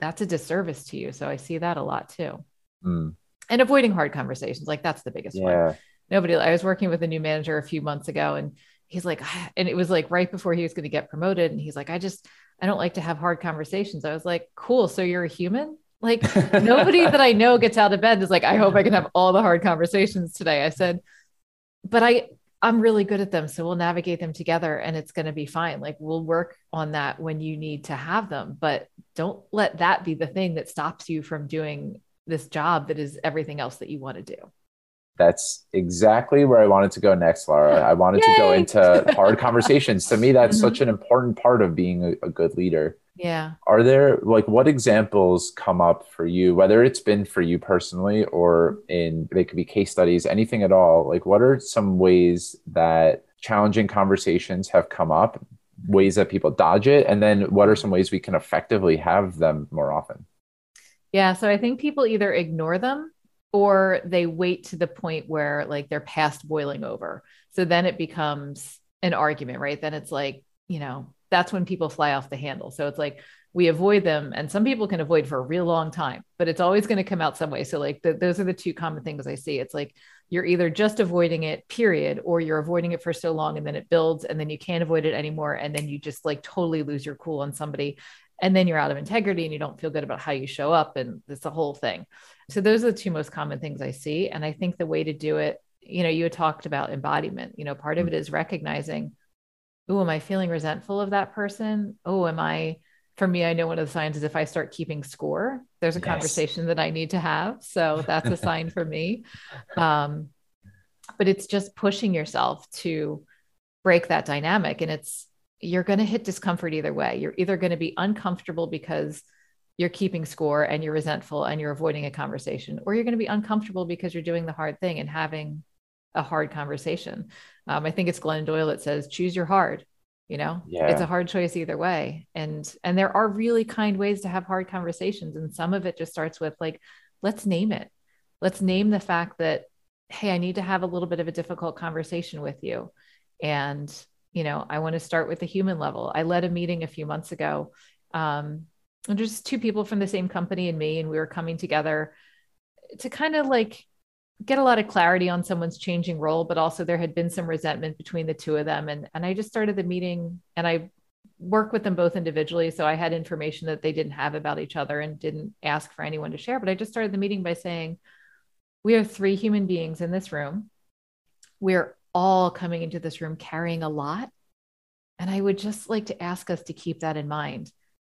[SPEAKER 2] that's a disservice to you so i see that a lot too
[SPEAKER 1] Mm.
[SPEAKER 2] and avoiding hard conversations like that's the biggest one
[SPEAKER 1] Yeah.
[SPEAKER 2] Nobody i was working with a new manager a few months ago and he's like and it was like right before he was going to get promoted and he's like i just i don't like to have hard conversations. I was like cool so you're a human? Like [laughs] nobody that i know gets out of bed is like i hope i can have all the hard conversations today i said. But i i'm really good at them so we'll navigate them together and it's going to be fine. Like we'll work on that when you need to have them but don't let that be the thing that stops you from doing this job that is everything else that you want to do
[SPEAKER 1] That's exactly where I wanted to go next, Laura. I wanted to go into hard [laughs] conversations. To me, that's
[SPEAKER 2] Mhm.
[SPEAKER 1] such an important part of being a, a good leader.
[SPEAKER 2] yeah
[SPEAKER 1] Are there like what examples come up for you, whether it's been for you personally or in they could be case studies, anything at all? Like, what are some ways that challenging conversations have come up, ways that people dodge it, and then what are some ways we can effectively have them more often?
[SPEAKER 2] Yeah. So I think people either ignore them or they wait to the point where like they're past boiling over. So then it becomes an argument, right? Then it's like, you know, that's when people fly off the handle. So it's like we avoid them, and some people can avoid for a real long time, but it's always going to come out some way. So, like, the, those are the two common things I see. It's like you're either just avoiding it, period, or you're avoiding it for so long and then it builds and then you can't avoid it anymore. And then you just like totally lose your cool on somebody and then you're out of integrity and you don't feel good about how you show up and it's a whole thing so those are the two most common things i see. And i think the way to do it you know you had talked about embodiment. You know part of it is recognizing oh am i feeling resentful of that person? Oh am i for me i know one of the signs is if i start keeping score there's a
[SPEAKER 1] Yes.
[SPEAKER 2] conversation that i need to have. So that's a sign for me. [laughs] Um, but it's just pushing yourself to break that dynamic. And it's you're going to hit discomfort either way. You're either going to be uncomfortable because you're keeping score and you're resentful and you're avoiding a conversation, or you're going to be uncomfortable because you're doing the hard thing and having a hard conversation. Um, I think it's Glennon Doyle that says, choose your hard. You know,
[SPEAKER 1] Yeah.
[SPEAKER 2] it's a hard choice either way. And and there are really kind ways to have hard conversations. And some of it just starts with like, let's name it. Let's name the fact that, hey, I need to have a little bit of a difficult conversation with you. And you know, I want to start with the human level. I led a meeting a few months ago. Um, and there's two people from the same company and me, and we were coming together to kind of like get a lot of clarity on someone's changing role, but also there had been some resentment between the two of them. And, and I just started the meeting and I work with them both individually. So I had information that they didn't have about each other and didn't ask for anyone to share. But I just started the meeting by saying, we are three human beings in this room. We're all coming into this room carrying a lot. And I would just like to ask us to keep that in mind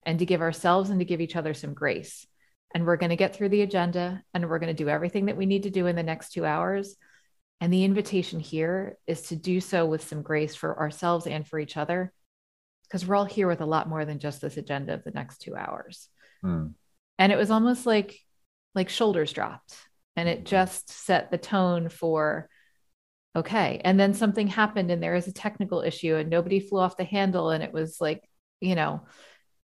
[SPEAKER 2] and to give ourselves and to give each other some grace. And we're going to get through the agenda and we're going to do everything that we need to do in the next two hours. And the invitation here is to do so with some grace for ourselves and for each other, because we're all here with a lot more than just this agenda of the next two hours.
[SPEAKER 1] Hmm.
[SPEAKER 2] And it was almost like like shoulders dropped and it just set the tone for okay and then something happened and there is a technical issue and nobody flew off the handle and it was like you know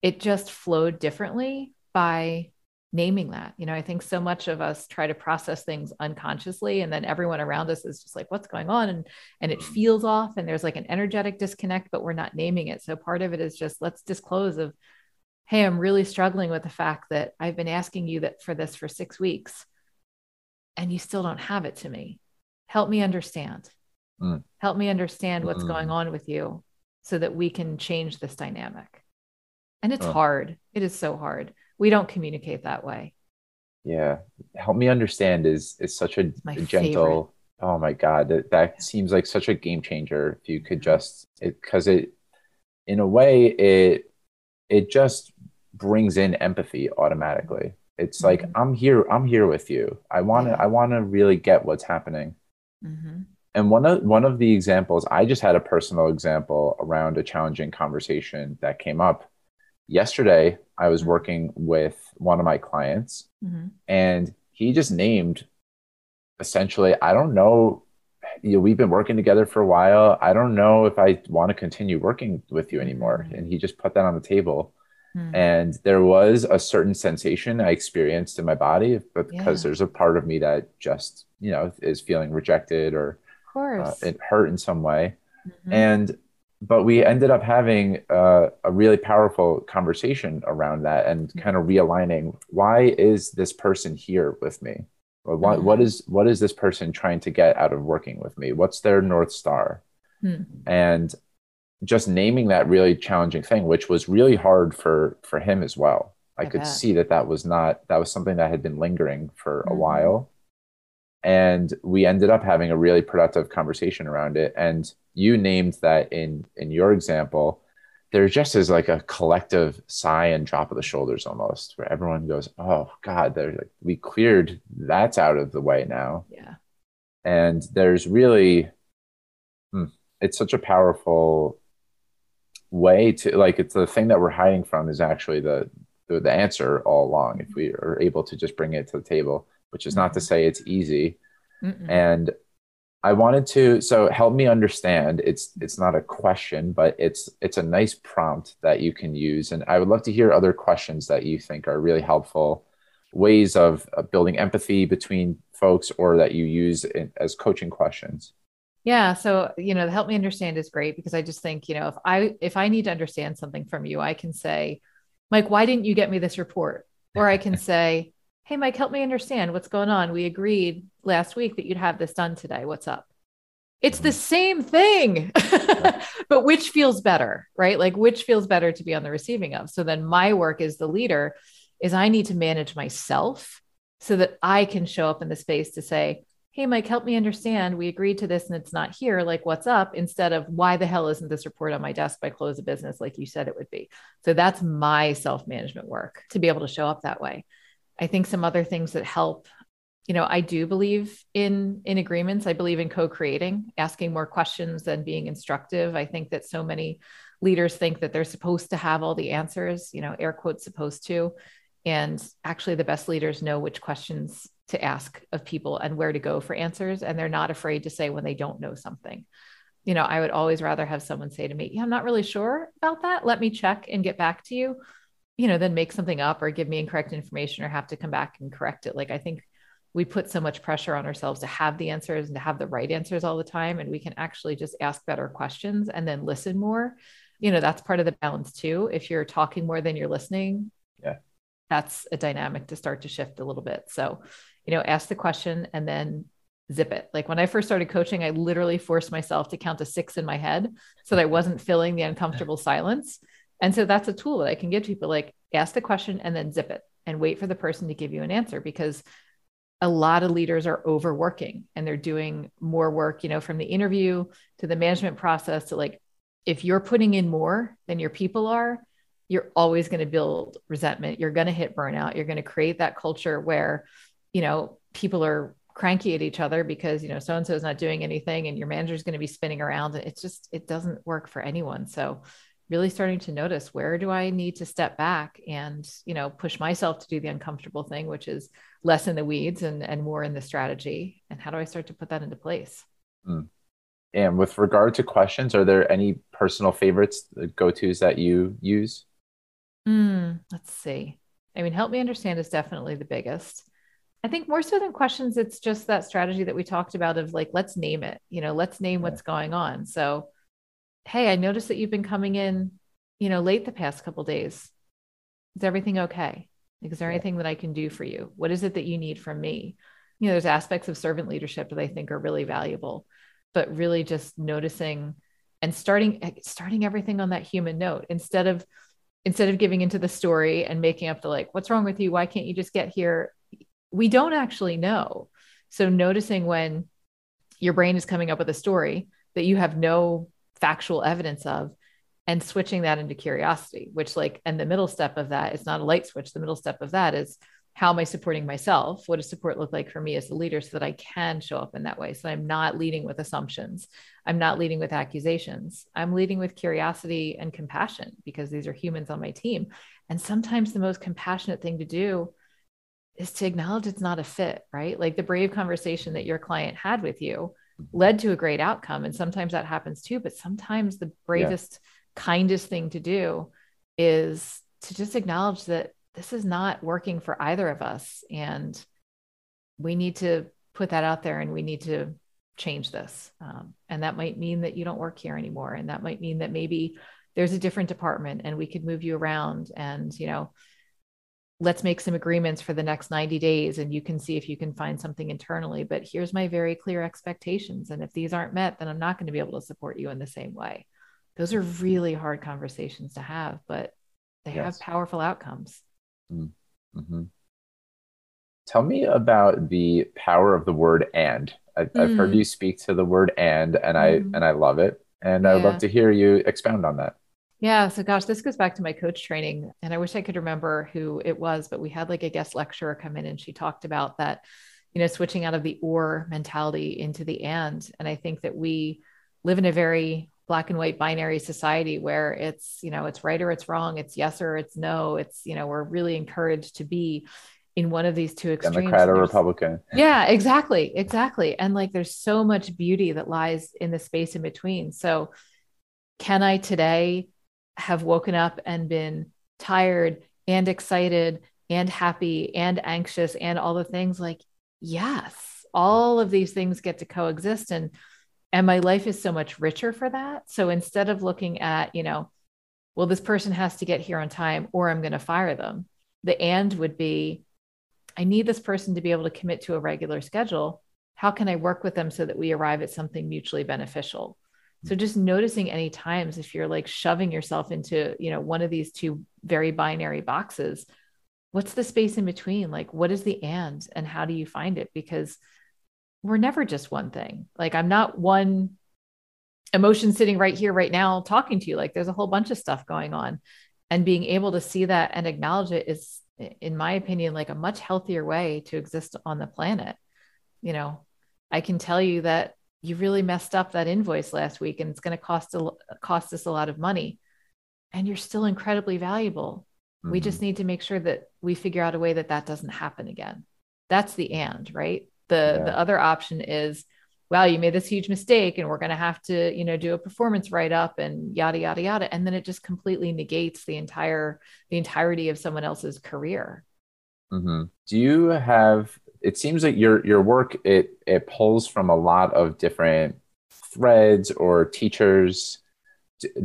[SPEAKER 2] it just flowed differently by naming that. You know i think so much of us try to process things unconsciously and then everyone around us is just like what's going on? And and it feels off and there's like an energetic disconnect but we're not naming it. So part of it is just let's disclose of hey i'm really struggling with the fact that i've been asking you that for this for 6 weeks and you still don't have it to me. Help me understand.
[SPEAKER 1] Mm.
[SPEAKER 2] help me understand what's
[SPEAKER 1] Mm.
[SPEAKER 2] going on with you so that we can change this dynamic and it's
[SPEAKER 1] Oh.
[SPEAKER 2] hard it is so hard we don't communicate that way
[SPEAKER 1] Yeah. Help me understand is is such a
[SPEAKER 2] my
[SPEAKER 1] gentle oh my god that, that seems like such a game changer if you could just it because it in a way it it just brings in empathy automatically it's like
[SPEAKER 2] Mhm.
[SPEAKER 1] i'm here i'm here with you i want to
[SPEAKER 2] Yeah.
[SPEAKER 1] i want to really get what's happening
[SPEAKER 2] Mhm.
[SPEAKER 1] and one of one of the examples i just had a personal example around a challenging conversation that came up yesterday I was
[SPEAKER 2] Mhm.
[SPEAKER 1] working with one of my clients
[SPEAKER 2] Mhm.
[SPEAKER 1] and he just named essentially, I don't know, you know, we've been working together for a while. I don't know if I want to continue working with you anymore.
[SPEAKER 2] Mhm.
[SPEAKER 1] And he just put that on the table.
[SPEAKER 2] Mhm.
[SPEAKER 1] And there was a certain sensation I experienced in my body, but because
[SPEAKER 2] Yeah.
[SPEAKER 1] there's a part of me that just, you know, is feeling rejected or uh, it hurt in some way.
[SPEAKER 2] Mhm.
[SPEAKER 1] And but we ended up having uh, a really powerful conversation around that and kind of realigning why is this person here with me or what, what
[SPEAKER 2] Mhm.
[SPEAKER 1] is what is this person trying to get out of working with me what's their north star
[SPEAKER 2] Hmm.
[SPEAKER 1] and just naming that really challenging thing which was really hard for for him as well i,
[SPEAKER 2] I
[SPEAKER 1] could
[SPEAKER 2] bet.
[SPEAKER 1] see that that was not that was something that had been lingering for a
[SPEAKER 2] Mhm.
[SPEAKER 1] while and we ended up having a really productive conversation around it. And you named that in in your example there just is like a collective sigh and drop of the shoulders almost where everyone goes oh god they're like we cleared that's out of the way now.
[SPEAKER 2] Yeah.
[SPEAKER 1] and there's really hmm, it's such a powerful way to like it's the thing that we're hiding from is actually the the, the answer all along if we are able to just bring it to the table which is not to say it's easy
[SPEAKER 2] Mm-mm.
[SPEAKER 1] and i wanted to so help me understand it's it's not a question but it's it's a nice prompt that you can use and i would love to hear other questions that you think are really helpful ways of, of building empathy between folks or that you use in, as coaching questions
[SPEAKER 2] Yeah. So, you know, the help me understand is great because I just think, you know, if I if I need to understand something from you, I can say, Mike, why didn't you get me this report? Or I can [laughs] say, Hey, Mike, help me understand what's going on. We agreed last week that you'd have this done today. What's up? It's the mm-hmm. same thing, [laughs] but which feels better, right? Like which feels better to be on the receiving of. So then my work as the leader is I need to manage myself so that I can show up in the space to say, Hey, Mike, help me understand. We agreed to this and it's not here. Like, what's up? Instead of why the hell isn't this report on my desk by close of business, like you said it would be. So that's my self management work to be able to show up that way. I think some other things that help, you know, I do believe in in agreements. I believe in co-creating, asking more questions than being instructive. I think that so many leaders think that they're supposed to have all the answers, you know, air quotes supposed to. And actually the best leaders know which questions to ask of people and where to go for answers and they're not afraid to say when they don't know something. You know, I would always rather have someone say to me, "Yeah, I'm not really sure about that. Let me check and get back to you." You know, then make something up or give me incorrect information or have to come back and correct it. Like I think we put so much pressure on ourselves to have the answers and to have the right answers all the time. And we can actually just ask better questions and then listen more. You know, that's part of the balance too. If you're talking more than you're listening,
[SPEAKER 1] Yeah.
[SPEAKER 2] that's a dynamic to start to shift a little bit. So, you know, ask the question and then zip it. Like when I first started coaching, I literally forced myself to count to six in my head so that I wasn't filling the uncomfortable silence. And so that's a tool that I can give people like ask the question and then zip it and wait for the person to give you an answer because a lot of leaders are overworking and they're doing more work, you know, from the interview to the management process to like if you're putting in more than your people are, you're always going to build resentment. You're going to hit burnout. You're going to create that culture where, you know, people are cranky at each other because, you know, so and so is not doing anything and your manager is going to be spinning around. It's just, it doesn't work for anyone. So, really starting to notice where do I need to step back and, you know, push myself to do the uncomfortable thing, which is less in the weeds and, and more in the strategy. And how do I start to put that into place?
[SPEAKER 1] and with regard to questions are there any personal favorites go-to's that you use
[SPEAKER 2] Mm, let's see. I mean, help me understand is definitely the biggest. I think more so than questions, it's just that strategy that we talked about of like, let's name it, you know, let's name
[SPEAKER 1] Yeah.
[SPEAKER 2] what's going on. So, hey, I noticed that you've been coming in, you know, late the past couple days. Is everything okay? Is there anything that I can do for you? What is it that you need from me? You know, there's aspects of servant leadership that I think are really valuable, but really just noticing and starting starting everything on that human note instead of instead of giving into the story and making up the like, what's wrong with you? Why can't you just get here? We don't actually know. So noticing when your brain is coming up with a story that you have no factual evidence of and switching that into curiosity, which like, and the middle step of that is not a light switch. The middle step of that is how am I supporting myself? What does support look like for me as a leader so that I can show up in that way? So I'm not leading with assumptions. I'm not leading with accusations. I'm leading with curiosity and compassion because these are humans on my team. And sometimes the most compassionate thing to do is to acknowledge it's not a fit, right? Like the brave conversation that your client had with you led to a great outcome. And sometimes that happens too. But sometimes the bravest, yeah. kindest thing to do is to just acknowledge that this is not working for either of us. And we need to put that out there and we need to change this. Um, and that might mean that you don't work here anymore. And that might mean that maybe there's a different department and we could move you around and, you know, let's make some agreements for the next 90 days and you can see if you can find something internally but here's my very clear expectations and if these aren't met then i'm not going to be able to support you in the same way those are really hard conversations to have but they yes. have powerful outcomes mm-hmm.
[SPEAKER 1] mm-hmm. tell me about the power of the word and I, have mm. heard you speak to the word and and i mm. and i love it and yeah. i'd love to hear you expound on that
[SPEAKER 2] yeah. So, gosh, this goes back to my coach training. And I wish I could remember who it was, but we had like a guest lecturer come in and she talked about that, you know, switching out of the or mentality into the and. And I think that we live in a very black and white binary society where it's, you know, it's right or it's wrong, it's yes or it's no. It's, you know, we're really encouraged to be in one of these two extremes.
[SPEAKER 1] Democrat or Republican.
[SPEAKER 2] Yeah, exactly. Exactly. And like there's so much beauty that lies in the space in between. So, can I today have woken up and been tired and excited and happy and anxious and all the things like yes all of these things get to coexist. And and my life is so much richer for that. So instead of looking at you know well this person has to get here on time or i'm going to fire them the and would be i need this person to be able to commit to a regular schedule. How can i work with them so that we arrive at something mutually beneficial so just noticing any times if you're like shoving yourself into, you know, one of these two very binary boxes, what's the space in between? Like what is the and and how do you find it? Because we're never just one thing. Like I'm not one emotion sitting right here right now talking to you. Like there's a whole bunch of stuff going on. And being able to see that and acknowledge it is in my opinion like a much healthier way to exist on the planet. You know, I can tell you that you really messed up that invoice last week and it's going to cost a, cost us a lot of money and you're still incredibly valuable mm-hmm. we just mm-hmm. need to make sure that we figure out a way that that doesn't happen again that's the and right the yeah. the other option is wow you made this huge mistake and we're going to have to you know do a performance write up and yada yada yada and then it just completely negates the entire the entirety of someone else's career
[SPEAKER 1] mm-hmm. do you have it seems like your your work it it pulls from a lot of different threads or teachers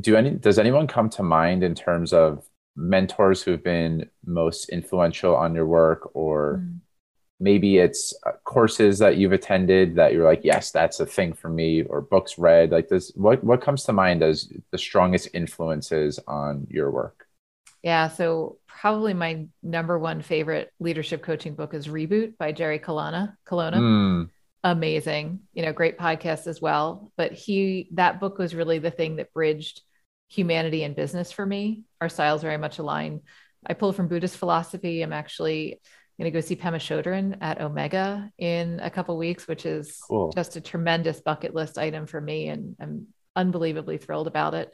[SPEAKER 1] do any does anyone come to mind in terms of mentors who've been most influential on your work or mm. maybe it's uh, courses that you've attended that you're like yes that's a thing for me or books read like this what what comes to mind as the strongest influences on your work
[SPEAKER 2] yeah. So probably my number one favorite leadership coaching book is Reboot by Jerry Colonna. Colonna. Mm. Amazing. You know, great podcast as well. But he that book was really the thing that bridged humanity and business for me. Our styles very much align. I pull from Buddhist philosophy. I'm actually going to go see Pema Chodron at Omega in a couple weeks, which is cool. just a tremendous bucket list item for me. And I'm unbelievably thrilled about it.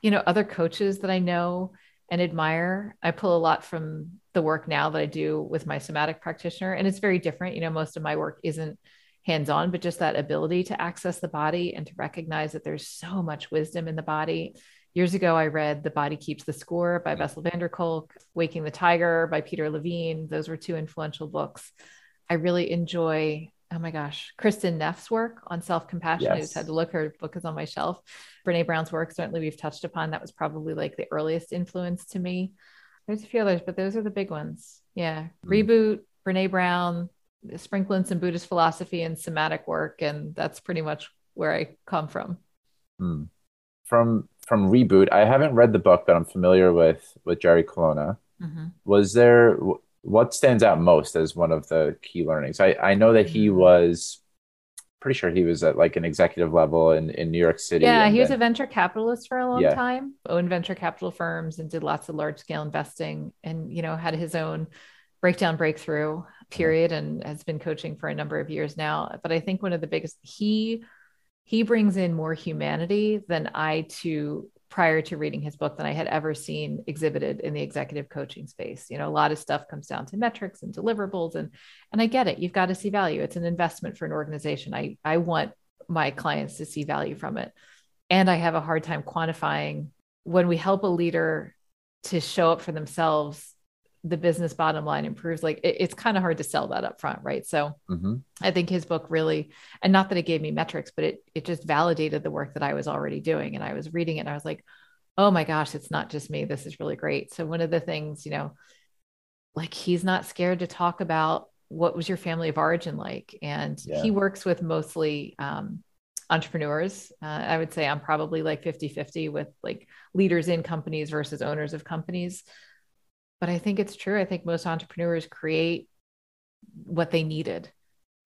[SPEAKER 2] You know, other coaches that I know, and admire. I pull a lot from the work now that I do with my somatic practitioner, and it's very different. You know, most of my work isn't hands on, but just that ability to access the body and to recognize that there's so much wisdom in the body. Years ago, I read The Body Keeps the Score by mm-hmm. Bessel van der Kolk, Waking the Tiger by Peter Levine. Those were two influential books. I really enjoy oh my gosh, Kristin Neff's work on self compassion. Yes. I just had to look. Her book is on my shelf. Brene Brown's work, certainly we've touched upon. That was probably like the earliest influence to me. There's a few others, but those are the big ones. Yeah. Mm. Reboot, Brene Brown, sprinkling some Buddhist philosophy and somatic work. And that's pretty much where I come from.
[SPEAKER 1] Mm. From from Reboot, I haven't read the book, but I'm familiar with with Jerry Colonna. Mm-hmm. Was there what stands out most as one of the key learnings? I, I know that he mm. was pretty sure he was at like an executive level in, in New York City.
[SPEAKER 2] Yeah, he was a venture capitalist for a long yeah. time, owned venture capital firms and did lots of large scale investing and, you know, had his own breakdown breakthrough period and has been coaching for a number of years now. But I think one of the biggest he he brings in more humanity than I to prior to reading his book than I had ever seen exhibited in the executive coaching space. You know, a lot of stuff comes down to metrics and deliverables and and I get it. You've got to see value. It's an investment for an organization. I I want my clients to see value from it. And I have a hard time quantifying when we help a leader to show up for themselves the business bottom line improves like it, it's kind of hard to sell that up front right? So mm-hmm. i think his book really and not that it gave me metrics but it it just validated the work that i was already doing and i was reading it and i was like oh my gosh it's not just me. This is really great. So one of the things you know like he's not scared to talk about what was your family of origin like and yeah. he works with mostly um, entrepreneurs. Uh, i would say i'm probably like 50 50 with like leaders in companies versus owners of companies but I think it's true. I think most entrepreneurs create what they needed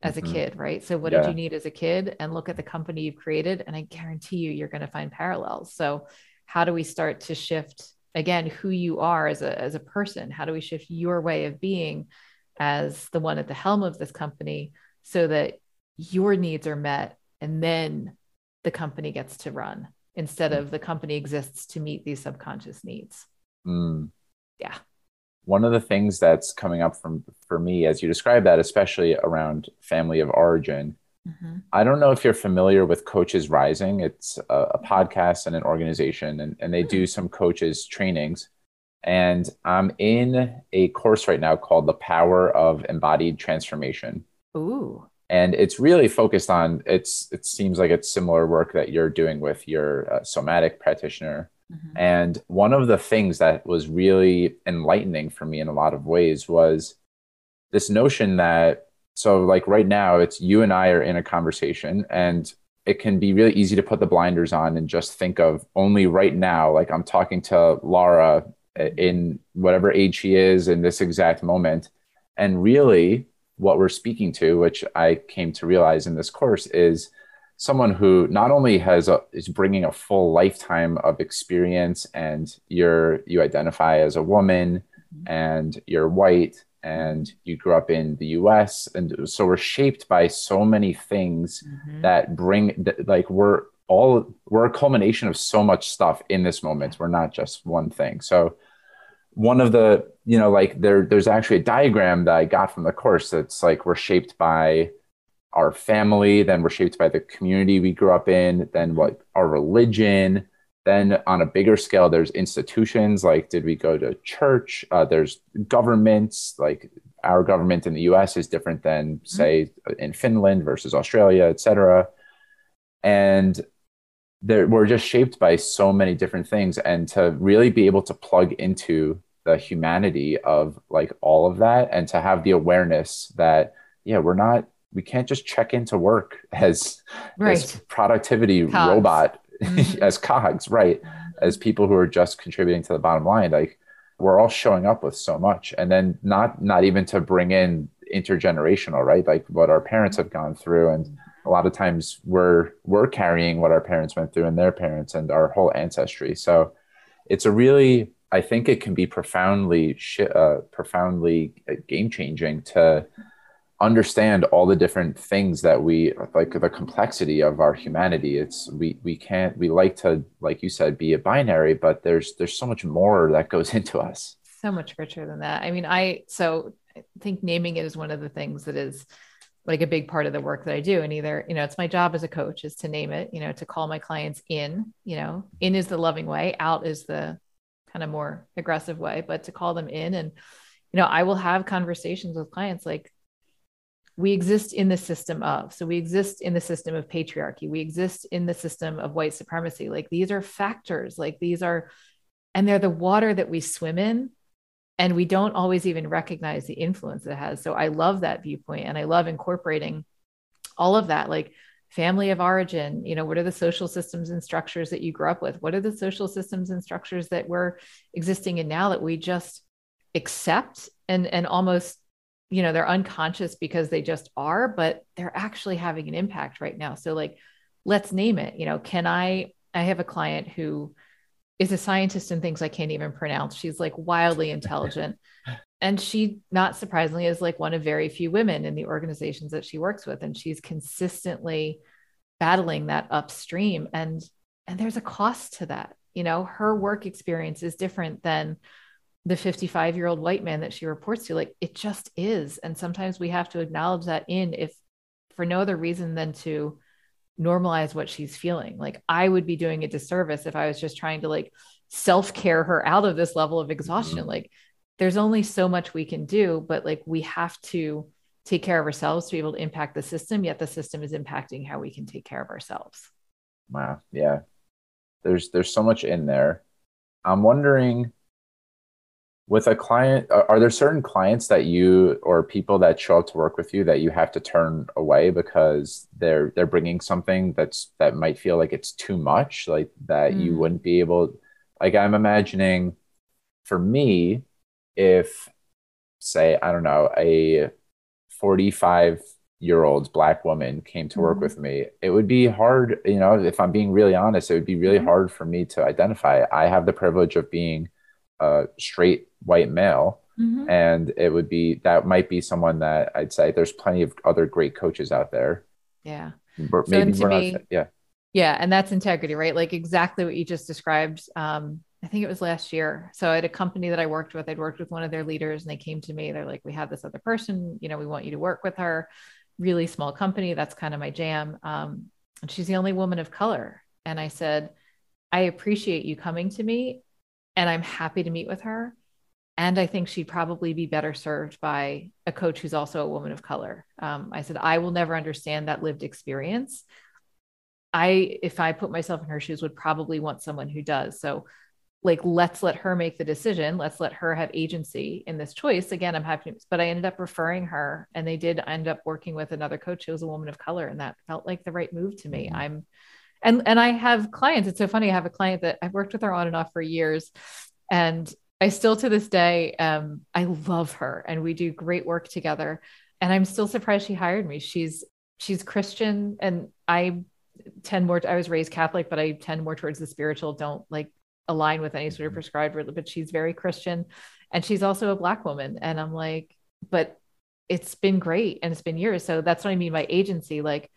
[SPEAKER 2] as mm-hmm. a kid, right? So, what yeah. did you need as a kid? And look at the company you've created, and I guarantee you, you're going to find parallels. So, how do we start to shift again who you are as a as a person? How do we shift your way of being as the one at the helm of this company so that your needs are met, and then the company gets to run instead mm. of the company exists to meet these subconscious needs. Mm. Yeah
[SPEAKER 1] one of the things that's coming up from for me as you describe that especially around family of origin mm-hmm. i don't know if you're familiar with coaches rising it's a, a podcast and an organization and, and they do hmm. some coaches trainings and i'm in a course right now called the power of embodied transformation
[SPEAKER 2] Ooh.
[SPEAKER 1] and it's really focused on it's it seems like it's similar work that you're doing with your uh, somatic practitioner Mm-hmm. And one of the things that was really enlightening for me in a lot of ways was this notion that, so like right now, it's you and I are in a conversation, and it can be really easy to put the blinders on and just think of only right now, like I'm talking to Laura in whatever age she is in this exact moment. And really, what we're speaking to, which I came to realize in this course, is someone who not only has a, is bringing a full lifetime of experience and you're you identify as a woman mm-hmm. and you're white and you grew up in the US and so we're shaped by so many things mm-hmm. that bring that, like we're all we're a culmination of so much stuff in this moment we're not just one thing so one of the you know like there there's actually a diagram that I got from the course that's like we're shaped by our family, then we're shaped by the community we grew up in, then what our religion. Then on a bigger scale, there's institutions like did we go to church? Uh, there's governments like our government in the U.S. is different than mm-hmm. say in Finland versus Australia, et cetera. And we're just shaped by so many different things, and to really be able to plug into the humanity of like all of that, and to have the awareness that yeah, we're not we can't just check into work as right. as productivity cogs. robot mm-hmm. [laughs] as cogs right as people who are just contributing to the bottom line like we're all showing up with so much and then not not even to bring in intergenerational right like what our parents have gone through and a lot of times we're we're carrying what our parents went through and their parents and our whole ancestry so it's a really i think it can be profoundly uh, profoundly uh, game changing to understand all the different things that we like the complexity of our humanity. It's we we can't we like to like you said be a binary but there's there's so much more that goes [laughs] into us.
[SPEAKER 2] So much richer than that. I mean i so i think naming it is one of the things that is like a big part of the work that i do. And either you know it's my job as a coach is to name it you know to call my clients in you know in is the loving way out is the kind of more aggressive way but to call them in and you know i will have conversations with clients like we exist in the system of so we exist in the system of patriarchy. We exist in the system of white supremacy. Like these are factors like these are and they're the water that we swim in and we don't always even recognize the influence it has. So i love that viewpoint and i love incorporating all of that. Like family of origin you know what are the social systems and structures that you grew up with? What are the social systems and structures that we're existing in now that we just accept and and almost you know they're unconscious because they just are but they're actually having an impact right now so like let's name it you know can i i have a client who is a scientist in things I can't even pronounce. She's like wildly intelligent. [laughs] and she, not surprisingly, is like one of very few women in the organizations that she works with. And she's consistently battling that upstream. And and there's a cost to that. You know, her work experience is different than the 55 year old white man that she reports to. Like it just is. And sometimes we have to acknowledge that in if for no other reason than to normalize what she's feeling. Like I would be doing a disservice if I was just trying to like self care her out of this level of exhaustion. Mm-hmm. Like there's only so much we can do, but like we have to take care of ourselves to be able to impact the system, yet the system is impacting how we can take care of ourselves.
[SPEAKER 1] Wow. Yeah. There's there's so much in there. I'm wondering with a client are there certain clients that you or people that show up to work with you that you have to turn away because they're they're bringing something that's that might feel like it's too much like that mm. you wouldn't be able like i'm imagining for me if say i don't know a 45 year old black woman came to work mm. with me it would be hard you know if i'm being really honest it would be really mm. hard for me to identify i have the privilege of being a straight white male. Mm-hmm. And it would be that might be someone that I'd say there's plenty of other great coaches out there.
[SPEAKER 2] Yeah.
[SPEAKER 1] But maybe so
[SPEAKER 2] me,
[SPEAKER 1] not, yeah.
[SPEAKER 2] Yeah. And that's integrity, right? Like exactly what you just described. Um, I think it was last year. So at a company that I worked with, I'd worked with one of their leaders and they came to me. They're like, we have this other person, you know, we want you to work with her. Really small company. That's kind of my jam. Um, and she's the only woman of color. And I said, I appreciate you coming to me and I'm happy to meet with her. And I think she'd probably be better served by a coach who's also a woman of color. Um, I said, I will never understand that lived experience. I, if I put myself in her shoes, would probably want someone who does. So, like, let's let her make the decision. Let's let her have agency in this choice. Again, I'm happy, but I ended up referring her, and they did end up working with another coach who was a woman of color, and that felt like the right move to me. Mm-hmm. I'm and and I have clients. It's so funny. I have a client that I've worked with her on and off for years, and I still to this day, um, I love her, and we do great work together. And I'm still surprised she hired me. She's she's Christian, and I tend more. I was raised Catholic, but I tend more towards the spiritual. Don't like align with any sort of mm-hmm. prescribed religion. But she's very Christian, and she's also a black woman. And I'm like, but it's been great, and it's been years. So that's what I mean by agency. Like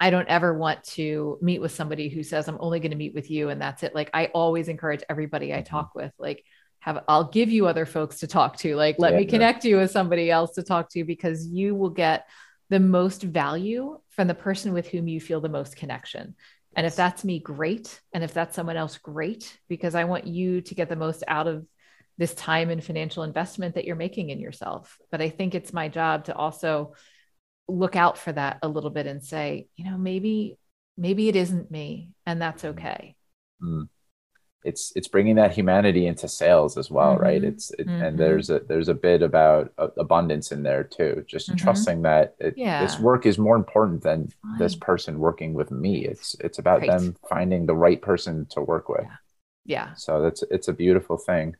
[SPEAKER 2] I don't ever want to meet with somebody who says I'm only going to meet with you and that's it. Like I always encourage everybody I mm-hmm. talk with, like have I'll give you other folks to talk to. Like let yeah, me connect yeah. you with somebody else to talk to because you will get the most value from the person with whom you feel the most connection. And if that's me, great. And if that's someone else, great, because I want you to get the most out of this time and financial investment that you're making in yourself. But I think it's my job to also look out for that a little bit and say, you know, maybe maybe it isn't me, and that's mm. okay.
[SPEAKER 1] Mm. It's it's bringing that humanity into sales as well, mm-hmm. right? It's it, mm-hmm. and there's a there's a bit about abundance in there too. Just mm-hmm. trusting that it, yeah. this work is more important than Fine. this person working with me. It's it's about right. them finding the right person to work with.
[SPEAKER 2] Yeah. yeah.
[SPEAKER 1] So that's it's a beautiful thing.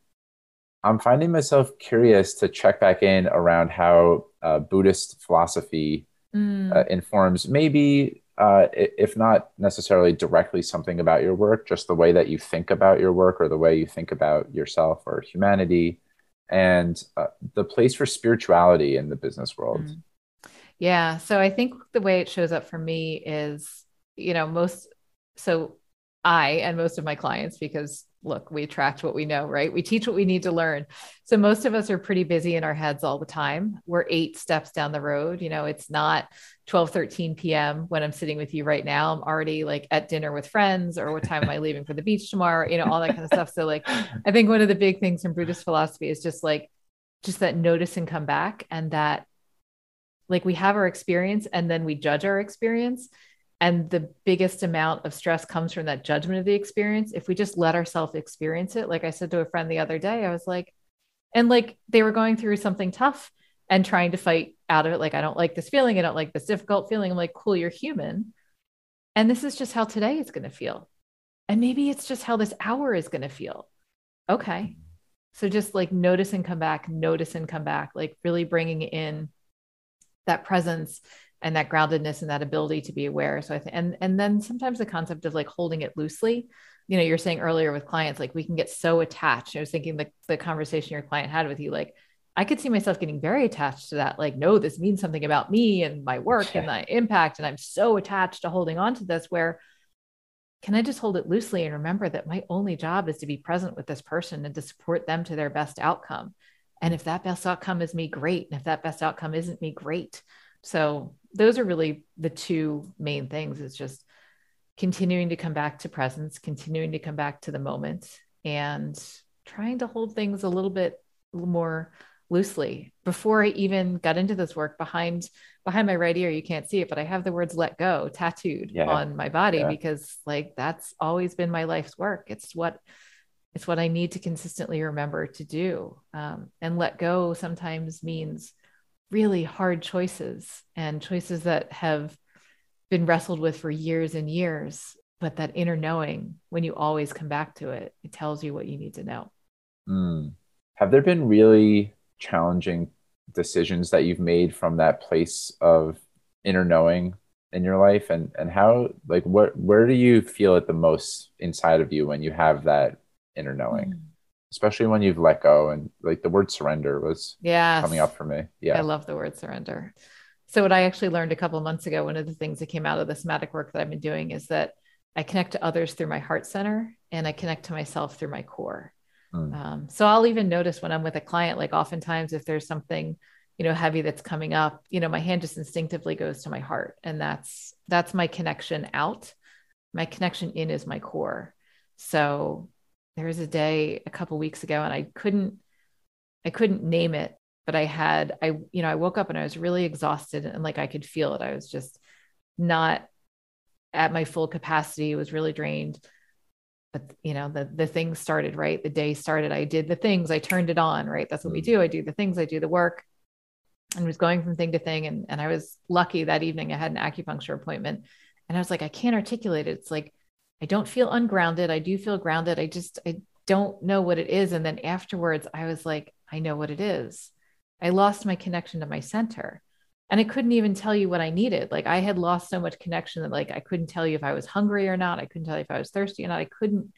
[SPEAKER 1] I'm finding myself curious to check back in around how uh, Buddhist philosophy mm. uh, informs maybe, uh, if not necessarily directly something about your work, just the way that you think about your work or the way you think about yourself or humanity and uh, the place for spirituality in the business world. Mm.
[SPEAKER 2] Yeah. So I think the way it shows up for me is, you know, most, so I and most of my clients, because look, we attract what we know, right? We teach what we need to learn. So most of us are pretty busy in our heads all the time. We're eight steps down the road. You know, it's not 12, 13 p.m. when I'm sitting with you right now. I'm already like at dinner with friends or what time am I [laughs] leaving for the beach tomorrow? You know, all that kind of stuff. So like, I think one of the big things in Buddhist philosophy is just like, just that notice and come back and that like we have our experience and then we judge our experience and the biggest amount of stress comes from that judgment of the experience. If we just let ourselves experience it like i said to a friend the other day i was like and like they were going through something tough and trying to fight out of it. Like i don't like this feeling. I don't like this difficult feeling. I'm like cool you're human. And this is just how today is going to feel. And maybe it's just how this hour is going to feel. Okay. So just like notice and come back notice and come back like really bringing in that presence and that groundedness and that ability to be aware. So I think, and, and then sometimes the concept of like holding it loosely, you know, you're saying earlier with clients, like we can get so attached. I was thinking the, the conversation your client had with you, like, I could see myself getting very attached to that. Like, no, this means something about me and my work and my impact. And I'm so attached to holding on to this where can I just hold it loosely and remember that my only job is to be present with this person and to support them to their best outcome. And if that best outcome is me, great. And if that best outcome isn't me, great. So those are really the two main things is just continuing to come back to presence, continuing to come back to the moment and trying to hold things a little bit more loosely. Before I even got into this work behind behind my right ear, you can't see it, but I have the words let go tattooed yeah. on my body yeah. because like that's always been my life's work. It's what it's what I need to consistently remember to do. Um, and let go sometimes means really hard choices and choices that have been wrestled with for years and years. But that inner knowing, when you always come back to it, it tells you what you need to know.
[SPEAKER 1] Mm. Have there been really challenging decisions that you've made from that place of inner knowing in your life and and how like what where do you feel it the most inside of you when you have that inner knowing mm especially when you've let go and like the word surrender was
[SPEAKER 2] yeah
[SPEAKER 1] coming up for me. Yeah.
[SPEAKER 2] I love the word surrender. So what i actually learned a couple months ago one of the things that came out of the somatic work that i've been doing is that i connect to others through my heart center and i connect to myself through my core. Mm. um, so i'll even notice when i'm with a client like oftentimes if there's something you know heavy that's coming up you know my hand just instinctively goes to my heart and that's that's my connection out. My connection in is my core. So there was a day a couple weeks ago and I couldn't I couldn't name it, but I had I you know, I woke up and I was really exhausted and like I could feel it. I was just not at my full capacity, it was really drained. But you know, the the things started, right? The day started. I did the things, I turned it on, right? That's what we mm. do. I do the things, I do the work and was going from thing to thing. And, and I was lucky that evening I had an acupuncture appointment and I was like, I can't articulate it. It's like I don't feel ungrounded. I do feel grounded. I just, I don't know what it is. And then afterwards, I was like, I know what it is. I lost my connection to my center. And I couldn't even tell you what I needed. Like I had lost so much connection that like I couldn't tell you if I was hungry or not. I couldn't tell you if I was thirsty or not. I couldn't,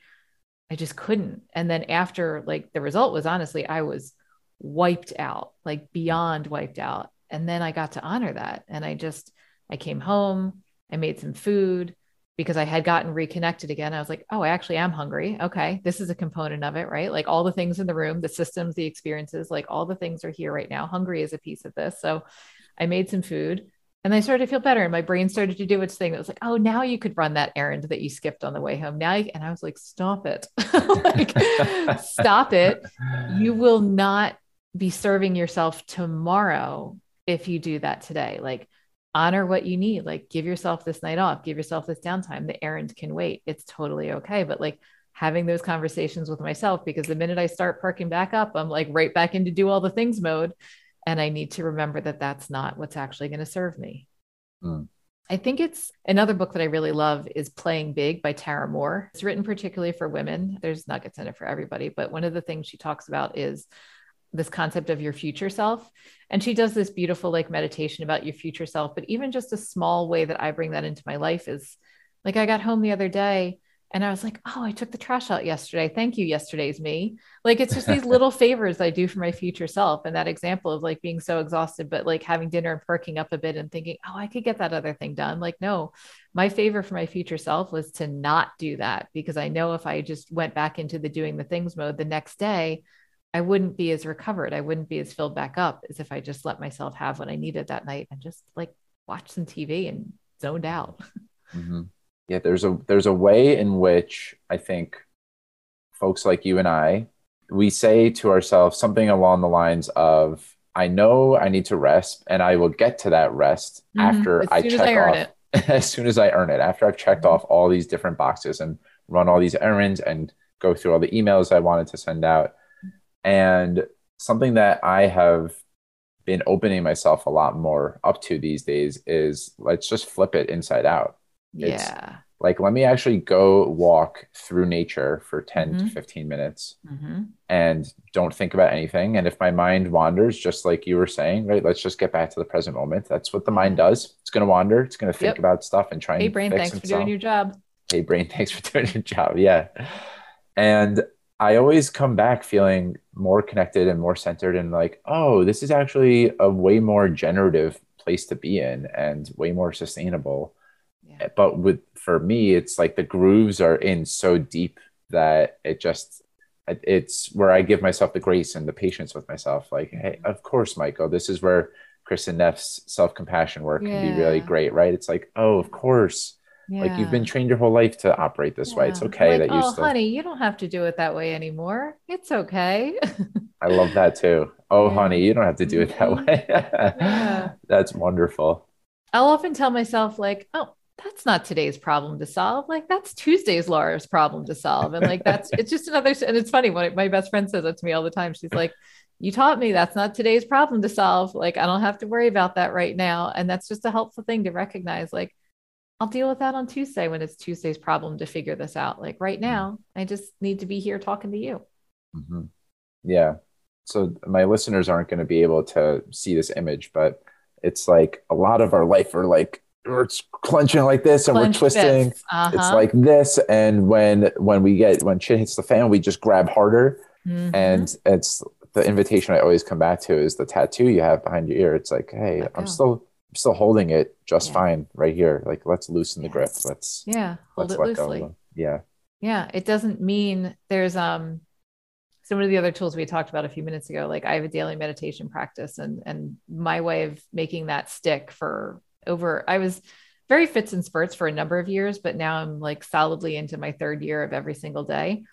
[SPEAKER 2] I just couldn't. And then after like the result was honestly, I was wiped out, like beyond wiped out. And then I got to honor that. And I just, I came home, I made some food, because I had gotten reconnected again. I was like, oh, I actually am hungry. Okay. This is a component of it, right? Like all the things in the room, the systems, the experiences, like all the things are here right now. Hungry is a piece of this. So I made some food and I started to feel better. And my brain started to do its thing. It was like, oh, now you could run that errand that you skipped on the way home. Now, and I was like, stop it. [laughs] like, stop it. You will not be serving yourself tomorrow if you do that today. Like, honor what you need. Like give yourself this night off, give yourself this downtime. The errand can wait. It's totally okay. But like having those conversations with myself, because the minute I start parking back up, I'm like right back into do all the things mode. And I need to remember that that's not what's actually going to serve me. Mm. I think it's another book that I really love is Playing Big by Tara Mohr. It's written particularly for women. There's nuggets in it for everybody, but one of the things she talks about is this concept of your future self. And she does this beautiful like meditation about your future self. But even just a small way that i bring that into my life is like i got home the other day and i was like oh i took the trash out yesterday. Thank you yesterday's me. Like it's just these [laughs] little favors i do for my future self. And that example of like being so exhausted but like having dinner and perking up a bit and thinking oh i could get that other thing done. Like no my favor for my future self was to not do that because i know if i just went back into the doing the things mode the next day I wouldn't be as recovered. I wouldn't be as filled back up as if I just let myself have what I needed that night and just like watch some TV and zoned out. [laughs]
[SPEAKER 1] Mm-hmm. Yeah, there's a there's a way in which I think folks like you and I we say to ourselves something along the lines of I know I need to rest and I will get to that rest mm-hmm. after I check I off [laughs] as soon as I earn it, after I've checked mm-hmm. off all these different boxes and run all these errands and go through all the emails I wanted to send out and something that I have been opening myself a lot more up to these days is let's just flip it inside out.
[SPEAKER 2] Yeah.
[SPEAKER 1] like let me actually go walk through nature for 10
[SPEAKER 2] Mhm.
[SPEAKER 1] to 15 minutes
[SPEAKER 2] Mhm.
[SPEAKER 1] and don't think about anything and if my mind wanders just like you were saying right let's just get back to the present moment that's what the mind does it's going to wander it's going to think
[SPEAKER 2] Yep.
[SPEAKER 1] about stuff and try and
[SPEAKER 2] Hey, brain,
[SPEAKER 1] fix
[SPEAKER 2] thanks for doing your job.
[SPEAKER 1] hey brain [laughs] thanks for doing your job yeah and i always come back feeling more connected and more centered and like oh this is actually a way more generative place to be in and way more sustainable.
[SPEAKER 2] Yeah.
[SPEAKER 1] Eh, but with for me it's like the grooves are in so deep that it just it's where i give myself the grace and the patience with myself like hey mm-hmm. of course michael this is where Kristin Neff's self-compassion work can be really great right? It's like oh of course like you've been trained your whole life to operate this way it's okay
[SPEAKER 2] Like,
[SPEAKER 1] that you
[SPEAKER 2] oh,
[SPEAKER 1] still
[SPEAKER 2] honey, you don't have to do it that way anymore. It's okay.
[SPEAKER 1] i love that too [laughs] oh
[SPEAKER 2] Yeah.
[SPEAKER 1] honey you don't have to do it that
[SPEAKER 2] Mhm.
[SPEAKER 1] way
[SPEAKER 2] Yeah. [laughs]
[SPEAKER 1] that's wonderful
[SPEAKER 2] I'll often tell myself, like, oh, that's not today's problem to solve. Like, that's Tuesday's Laura's problem to solve. And like, that's it's just another. And it's funny when my best friend says that to me all the time. She's like, you taught me that's not today's problem to solve. Like, I don't have to worry about that right now. And that's just a helpful thing to recognize. Like, I'll deal with that on Tuesday when it's Tuesday's problem to figure this out. Like, right now, I just need to be here talking to you.
[SPEAKER 1] Mhm. Yeah. So my listeners aren't going to be able to see this image, but it's like a lot of our life are like we're clenching like this and
[SPEAKER 2] Clenched
[SPEAKER 1] we're twisting.
[SPEAKER 2] Uh-huh.
[SPEAKER 1] It's like this, and when when we get when shit hits the fan, we just grab harder.
[SPEAKER 2] Mhm.
[SPEAKER 1] And it's the invitation I always come back to is the tattoo you have behind your ear. It's like, hey,
[SPEAKER 2] Let
[SPEAKER 1] I'm
[SPEAKER 2] go.
[SPEAKER 1] still I'm still holding it just
[SPEAKER 2] Yeah.
[SPEAKER 1] fine right here. Like let's loosen the grip. Let's
[SPEAKER 2] yeah, hold
[SPEAKER 1] let's
[SPEAKER 2] it loosely.
[SPEAKER 1] go. Yeah.
[SPEAKER 2] Yeah, it doesn't mean there's um some of the other tools we talked about a few minutes ago. Like I have a daily meditation practice, and and my way of making that stick for over. I was very fits and spurts for a number of years, but now I'm like solidly into my third year of every single day.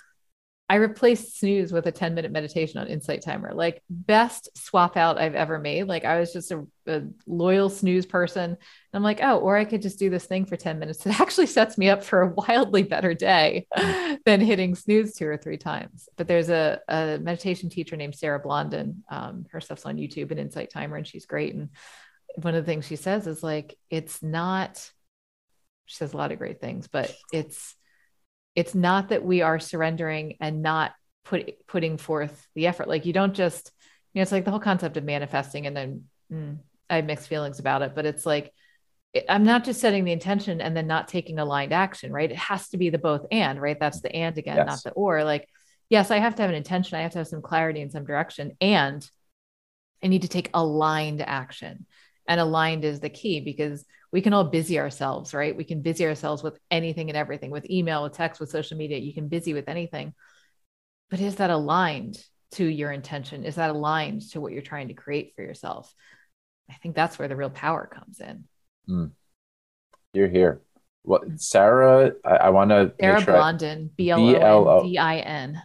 [SPEAKER 2] I replaced snooze with a 10 minute meditation on Insight Timer. Like best swap out I've ever made. Like I was just a, a loyal snooze person. And I'm like, oh, or I could just do this thing for 10 minutes. It [laughs] actually sets me up for a wildly better day [laughs] than hitting snooze two or three times. But there's a, a meditation teacher named Sarah Blondin. Um, her stuff's on YouTube and Insight Timer, and she's great. And one of the things she says is like, it's not, she says a lot of great things, but it's, it's not that we are surrendering and not put, putting forth the effort. Like you don't just, you know, it's like the whole concept of manifesting and then mm, I have mixed feelings about it, but it's like, I'm not just setting the intention and then not taking aligned action, right? It has to be the both and, right? That's the and again,
[SPEAKER 1] Yes.
[SPEAKER 2] not the or. Like, yes, I have to have an intention. I have to have some clarity and some direction. And I need to take aligned action. And aligned is the key because we can all busy ourselves, right? We can busy ourselves with anything and everything, with email, with text, with social media. You can busy with anything. But is that aligned to your intention? Is that aligned to what you're trying to create for yourself? I think that's where the real power comes in. Hmm.
[SPEAKER 1] You're here. What Sarah? I, I want to
[SPEAKER 2] Sarah
[SPEAKER 1] sure.
[SPEAKER 2] Blondin, B L O D I N.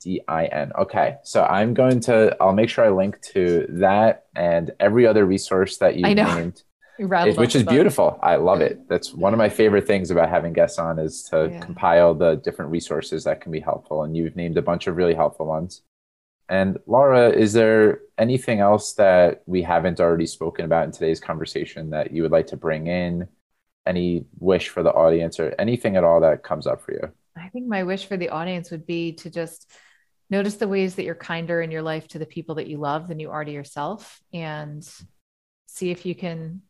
[SPEAKER 1] D I N. Okay, so I'm going to. I'll make sure I link to that and every other resource that you named,
[SPEAKER 2] Rattled
[SPEAKER 1] which is beautiful. I love it. That's one of my favorite things about having guests on is to
[SPEAKER 2] Yeah.
[SPEAKER 1] compile the different resources that can be helpful. And you've named a bunch of really helpful ones. And Laura, is there anything else that we haven't already spoken about in today's conversation that you would like to bring in? Any wish for the audience or anything at all that comes up for you?
[SPEAKER 2] I think my wish for the audience would be to just notice the ways that you're kinder in your life to the people that you love than you are to yourself and see if you can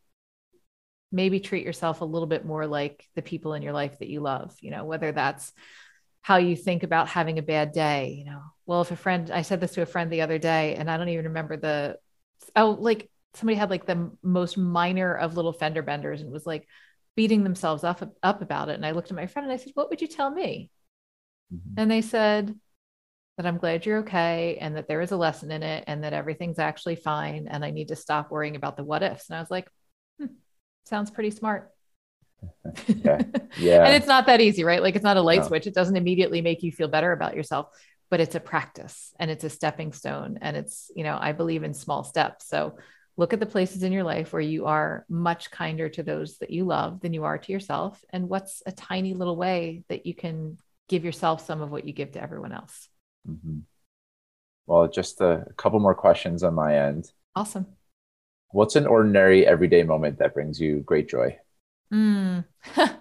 [SPEAKER 2] maybe treat yourself a little bit more like the people in your life that you love, you know, whether that's how you think about having a bad day, you know. Well, if a friend, I said this to a friend the other day and I don't even remember the oh, like somebody had like the most minor of little fender benders and was like beating themselves up up about it and I looked at my friend and I said, "What would you tell me?"
[SPEAKER 1] Mhm.
[SPEAKER 2] And they said that I'm glad you're okay and that there is a lesson in it and that everything's actually fine and I need to stop worrying about the what ifs. And I was like, sounds pretty smart. [laughs]
[SPEAKER 1] Yeah. Yeah.
[SPEAKER 2] and it's not that easy, right? Like it's not a light
[SPEAKER 1] No.
[SPEAKER 2] switch. It doesn't immediately make you feel better about yourself, but it's a practice and it's a stepping stone. And it's, you know, I believe in small steps. So look at the places in your life where you are much kinder to those that you love than you are to yourself. And what's a tiny little way that you can give yourself some of what you give to everyone else?
[SPEAKER 1] Mhm. Well, just a couple more questions on my end.
[SPEAKER 2] Awesome.
[SPEAKER 1] What's an ordinary everyday moment that brings you great joy?
[SPEAKER 2] Mm. [laughs]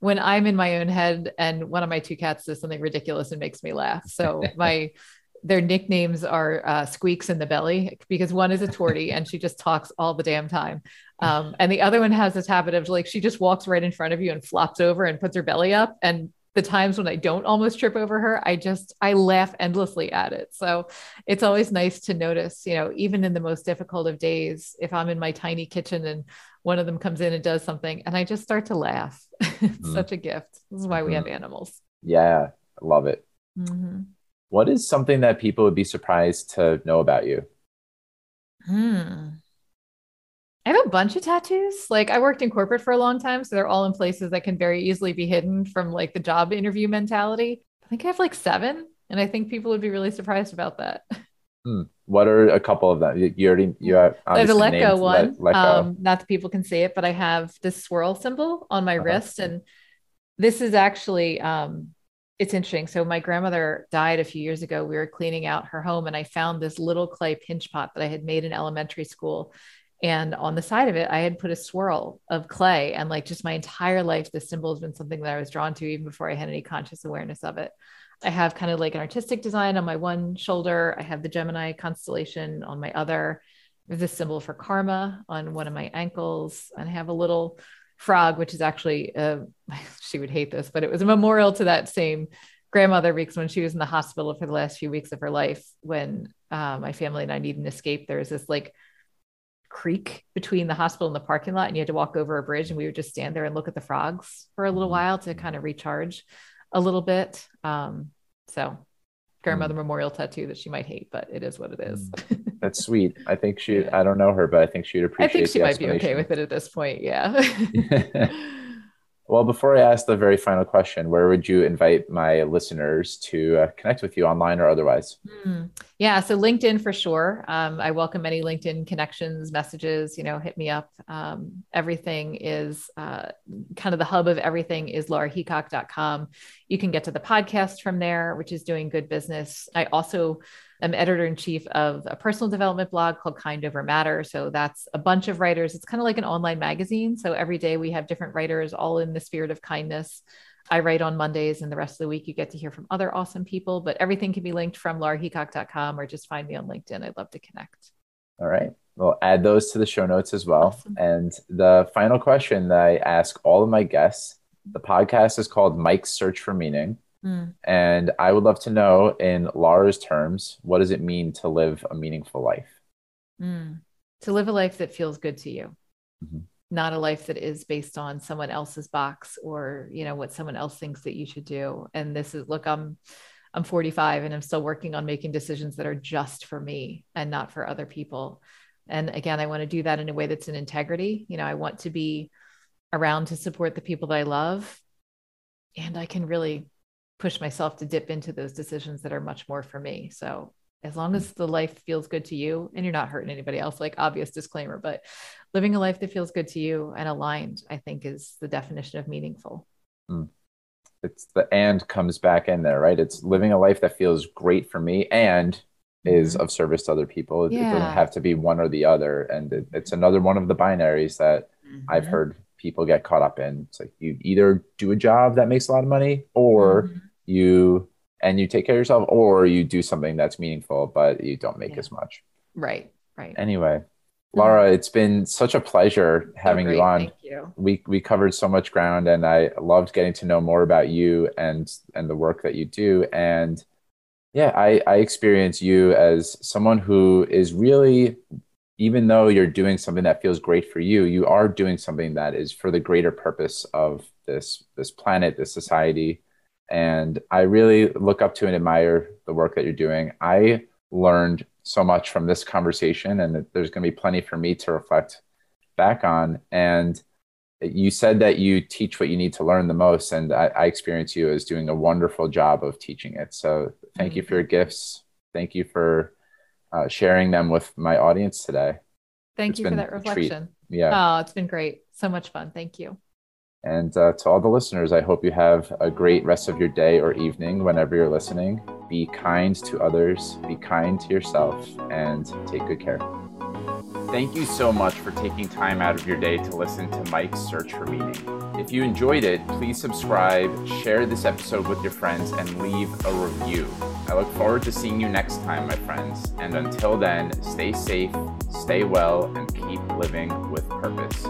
[SPEAKER 2] when I'm in my own head and one of my two cats does something ridiculous and makes me laugh. So [laughs] my their nicknames are uh, Squeaks in the Belly because one is a tortie and she just talks all the damn time. Um, and the other one has this habit of like she just walks right in front of you and flops over and puts her belly up. And the times when I don't almost trip over her, I just I laugh endlessly at it. So it's always nice to notice, you know, even in the most difficult of days, if I'm in my tiny kitchen and one of them comes in and does something and I just start to laugh. [laughs] it's mm-hmm. such a gift. This is why mm-hmm. we have animals.
[SPEAKER 1] Yeah, I love it. Mm-hmm. What is something that people would be surprised to know about you?
[SPEAKER 2] Hmm. I have a bunch of tattoos. Like I worked in corporate for a long time, so they're all in places that can very easily be hidden from like the job interview mentality. I think I have like seven, and I think people would be really surprised about that.
[SPEAKER 1] Hmm. What are a couple of them? You already you have.
[SPEAKER 2] Have a Letgo one. Let, let um, not that people can see it, but I have this swirl symbol on my uh-huh. wrist, and this is actually um, it's interesting. So my grandmother died a few years ago. We were cleaning out her home, and I found this little clay pinch pot that I had made in elementary school and on the side of it, I had put a swirl of clay. And like just my entire life, this symbol has been something that I was drawn to even before I had any conscious awareness of it. I have kind of like an artistic design on my one shoulder. I have the Gemini constellation on my other. There's a symbol for karma on one of my ankles. And I have a little frog, which is actually, uh, [laughs] she would hate this, but it was a memorial to that same grandmother because when she was in the hospital for the last few weeks of her life, when uh, my family and I needed an escape, there was this like creek between the hospital and the parking lot and you had to walk over a bridge and we would just stand there and look at the frogs for a little mm-hmm. while to kind of recharge a little bit um, so grandmother mm. memorial tattoo that she might hate but it is what it is
[SPEAKER 1] mm. [laughs] that's sweet i think she yeah. i don't know her but i think she'd appreciate it. i think
[SPEAKER 2] she might be okay with it at this point yeah [laughs] [laughs]
[SPEAKER 1] Well, before I ask the very final question, where would you invite my listeners to uh, connect with you online or otherwise? Mm,
[SPEAKER 2] yeah, so LinkedIn for sure. Um, I welcome any LinkedIn connections, messages. You know, hit me up. Um, everything is uh, kind of the hub of everything is lauraheacock.com. You can get to the podcast from there, which is doing good business. I also I'm editor in chief of a personal development blog called Kind Over Matter. So that's a bunch of writers. It's kind of like an online magazine. So every day we have different writers all in the spirit of kindness. I write on Mondays, and the rest of the week you get to hear from other awesome people. But everything can be linked from lauraheacock.com or just find me on LinkedIn. I'd love to connect.
[SPEAKER 1] All right. We'll add those to the show notes as well. Awesome. And the final question that I ask all of my guests the podcast is called Mike's Search for Meaning. Mm. And I would love to know, in Laura's terms, what does it mean to live a meaningful life?
[SPEAKER 2] Mm. To live a life that feels good to you, mm-hmm. not a life that is based on someone else's box or you know what someone else thinks that you should do. And this is look, I'm I'm 45 and I'm still working on making decisions that are just for me and not for other people. And again, I want to do that in a way that's in integrity. You know, I want to be around to support the people that I love. And I can really push myself to dip into those decisions that are much more for me. So as long as the life feels good to you and you're not hurting anybody else, like obvious disclaimer, but living a life that feels good to you and aligned, I think is the definition of meaningful. Mm.
[SPEAKER 1] It's the and comes back in there, right? It's living a life that feels great for me and is mm-hmm. of service to other people. It, yeah. it, doesn't have to be one or the other. And it, it's another one of the binaries that mm-hmm. I've heard people get caught up in. It's like you either do a job that makes a lot of money or mm-hmm you and you take care of yourself or you do something that's meaningful but you don't make yeah. as much
[SPEAKER 2] right right
[SPEAKER 1] anyway mm-hmm. laura it's been such a pleasure having you on
[SPEAKER 2] Thank you.
[SPEAKER 1] we we covered so much ground and i loved getting to know more about you and and the work that you do and yeah i i experience you as someone who is really even though you're doing something that feels great for you you are doing something that is for the greater purpose of this this planet this society and I really look up to and admire the work that you're doing. I learned so much from this conversation, and there's going to be plenty for me to reflect back on. And you said that you teach what you need to learn the most, and I, I experience you as doing a wonderful job of teaching it. So thank mm-hmm. you for your gifts. Thank you for uh, sharing them with my audience today.
[SPEAKER 2] Thank it's you for that reflection. Yeah. Oh, it's been great. So much fun. Thank you.
[SPEAKER 1] And uh, to all the listeners, I hope you have a great rest of your day or evening whenever you're listening. Be kind to others, be kind to yourself, and take good care. Thank you so much for taking time out of your day to listen to Mike's Search for Meaning. If you enjoyed it, please subscribe, share this episode with your friends, and leave a review. I look forward to seeing you next time, my friends. And until then, stay safe, stay well, and keep living with purpose.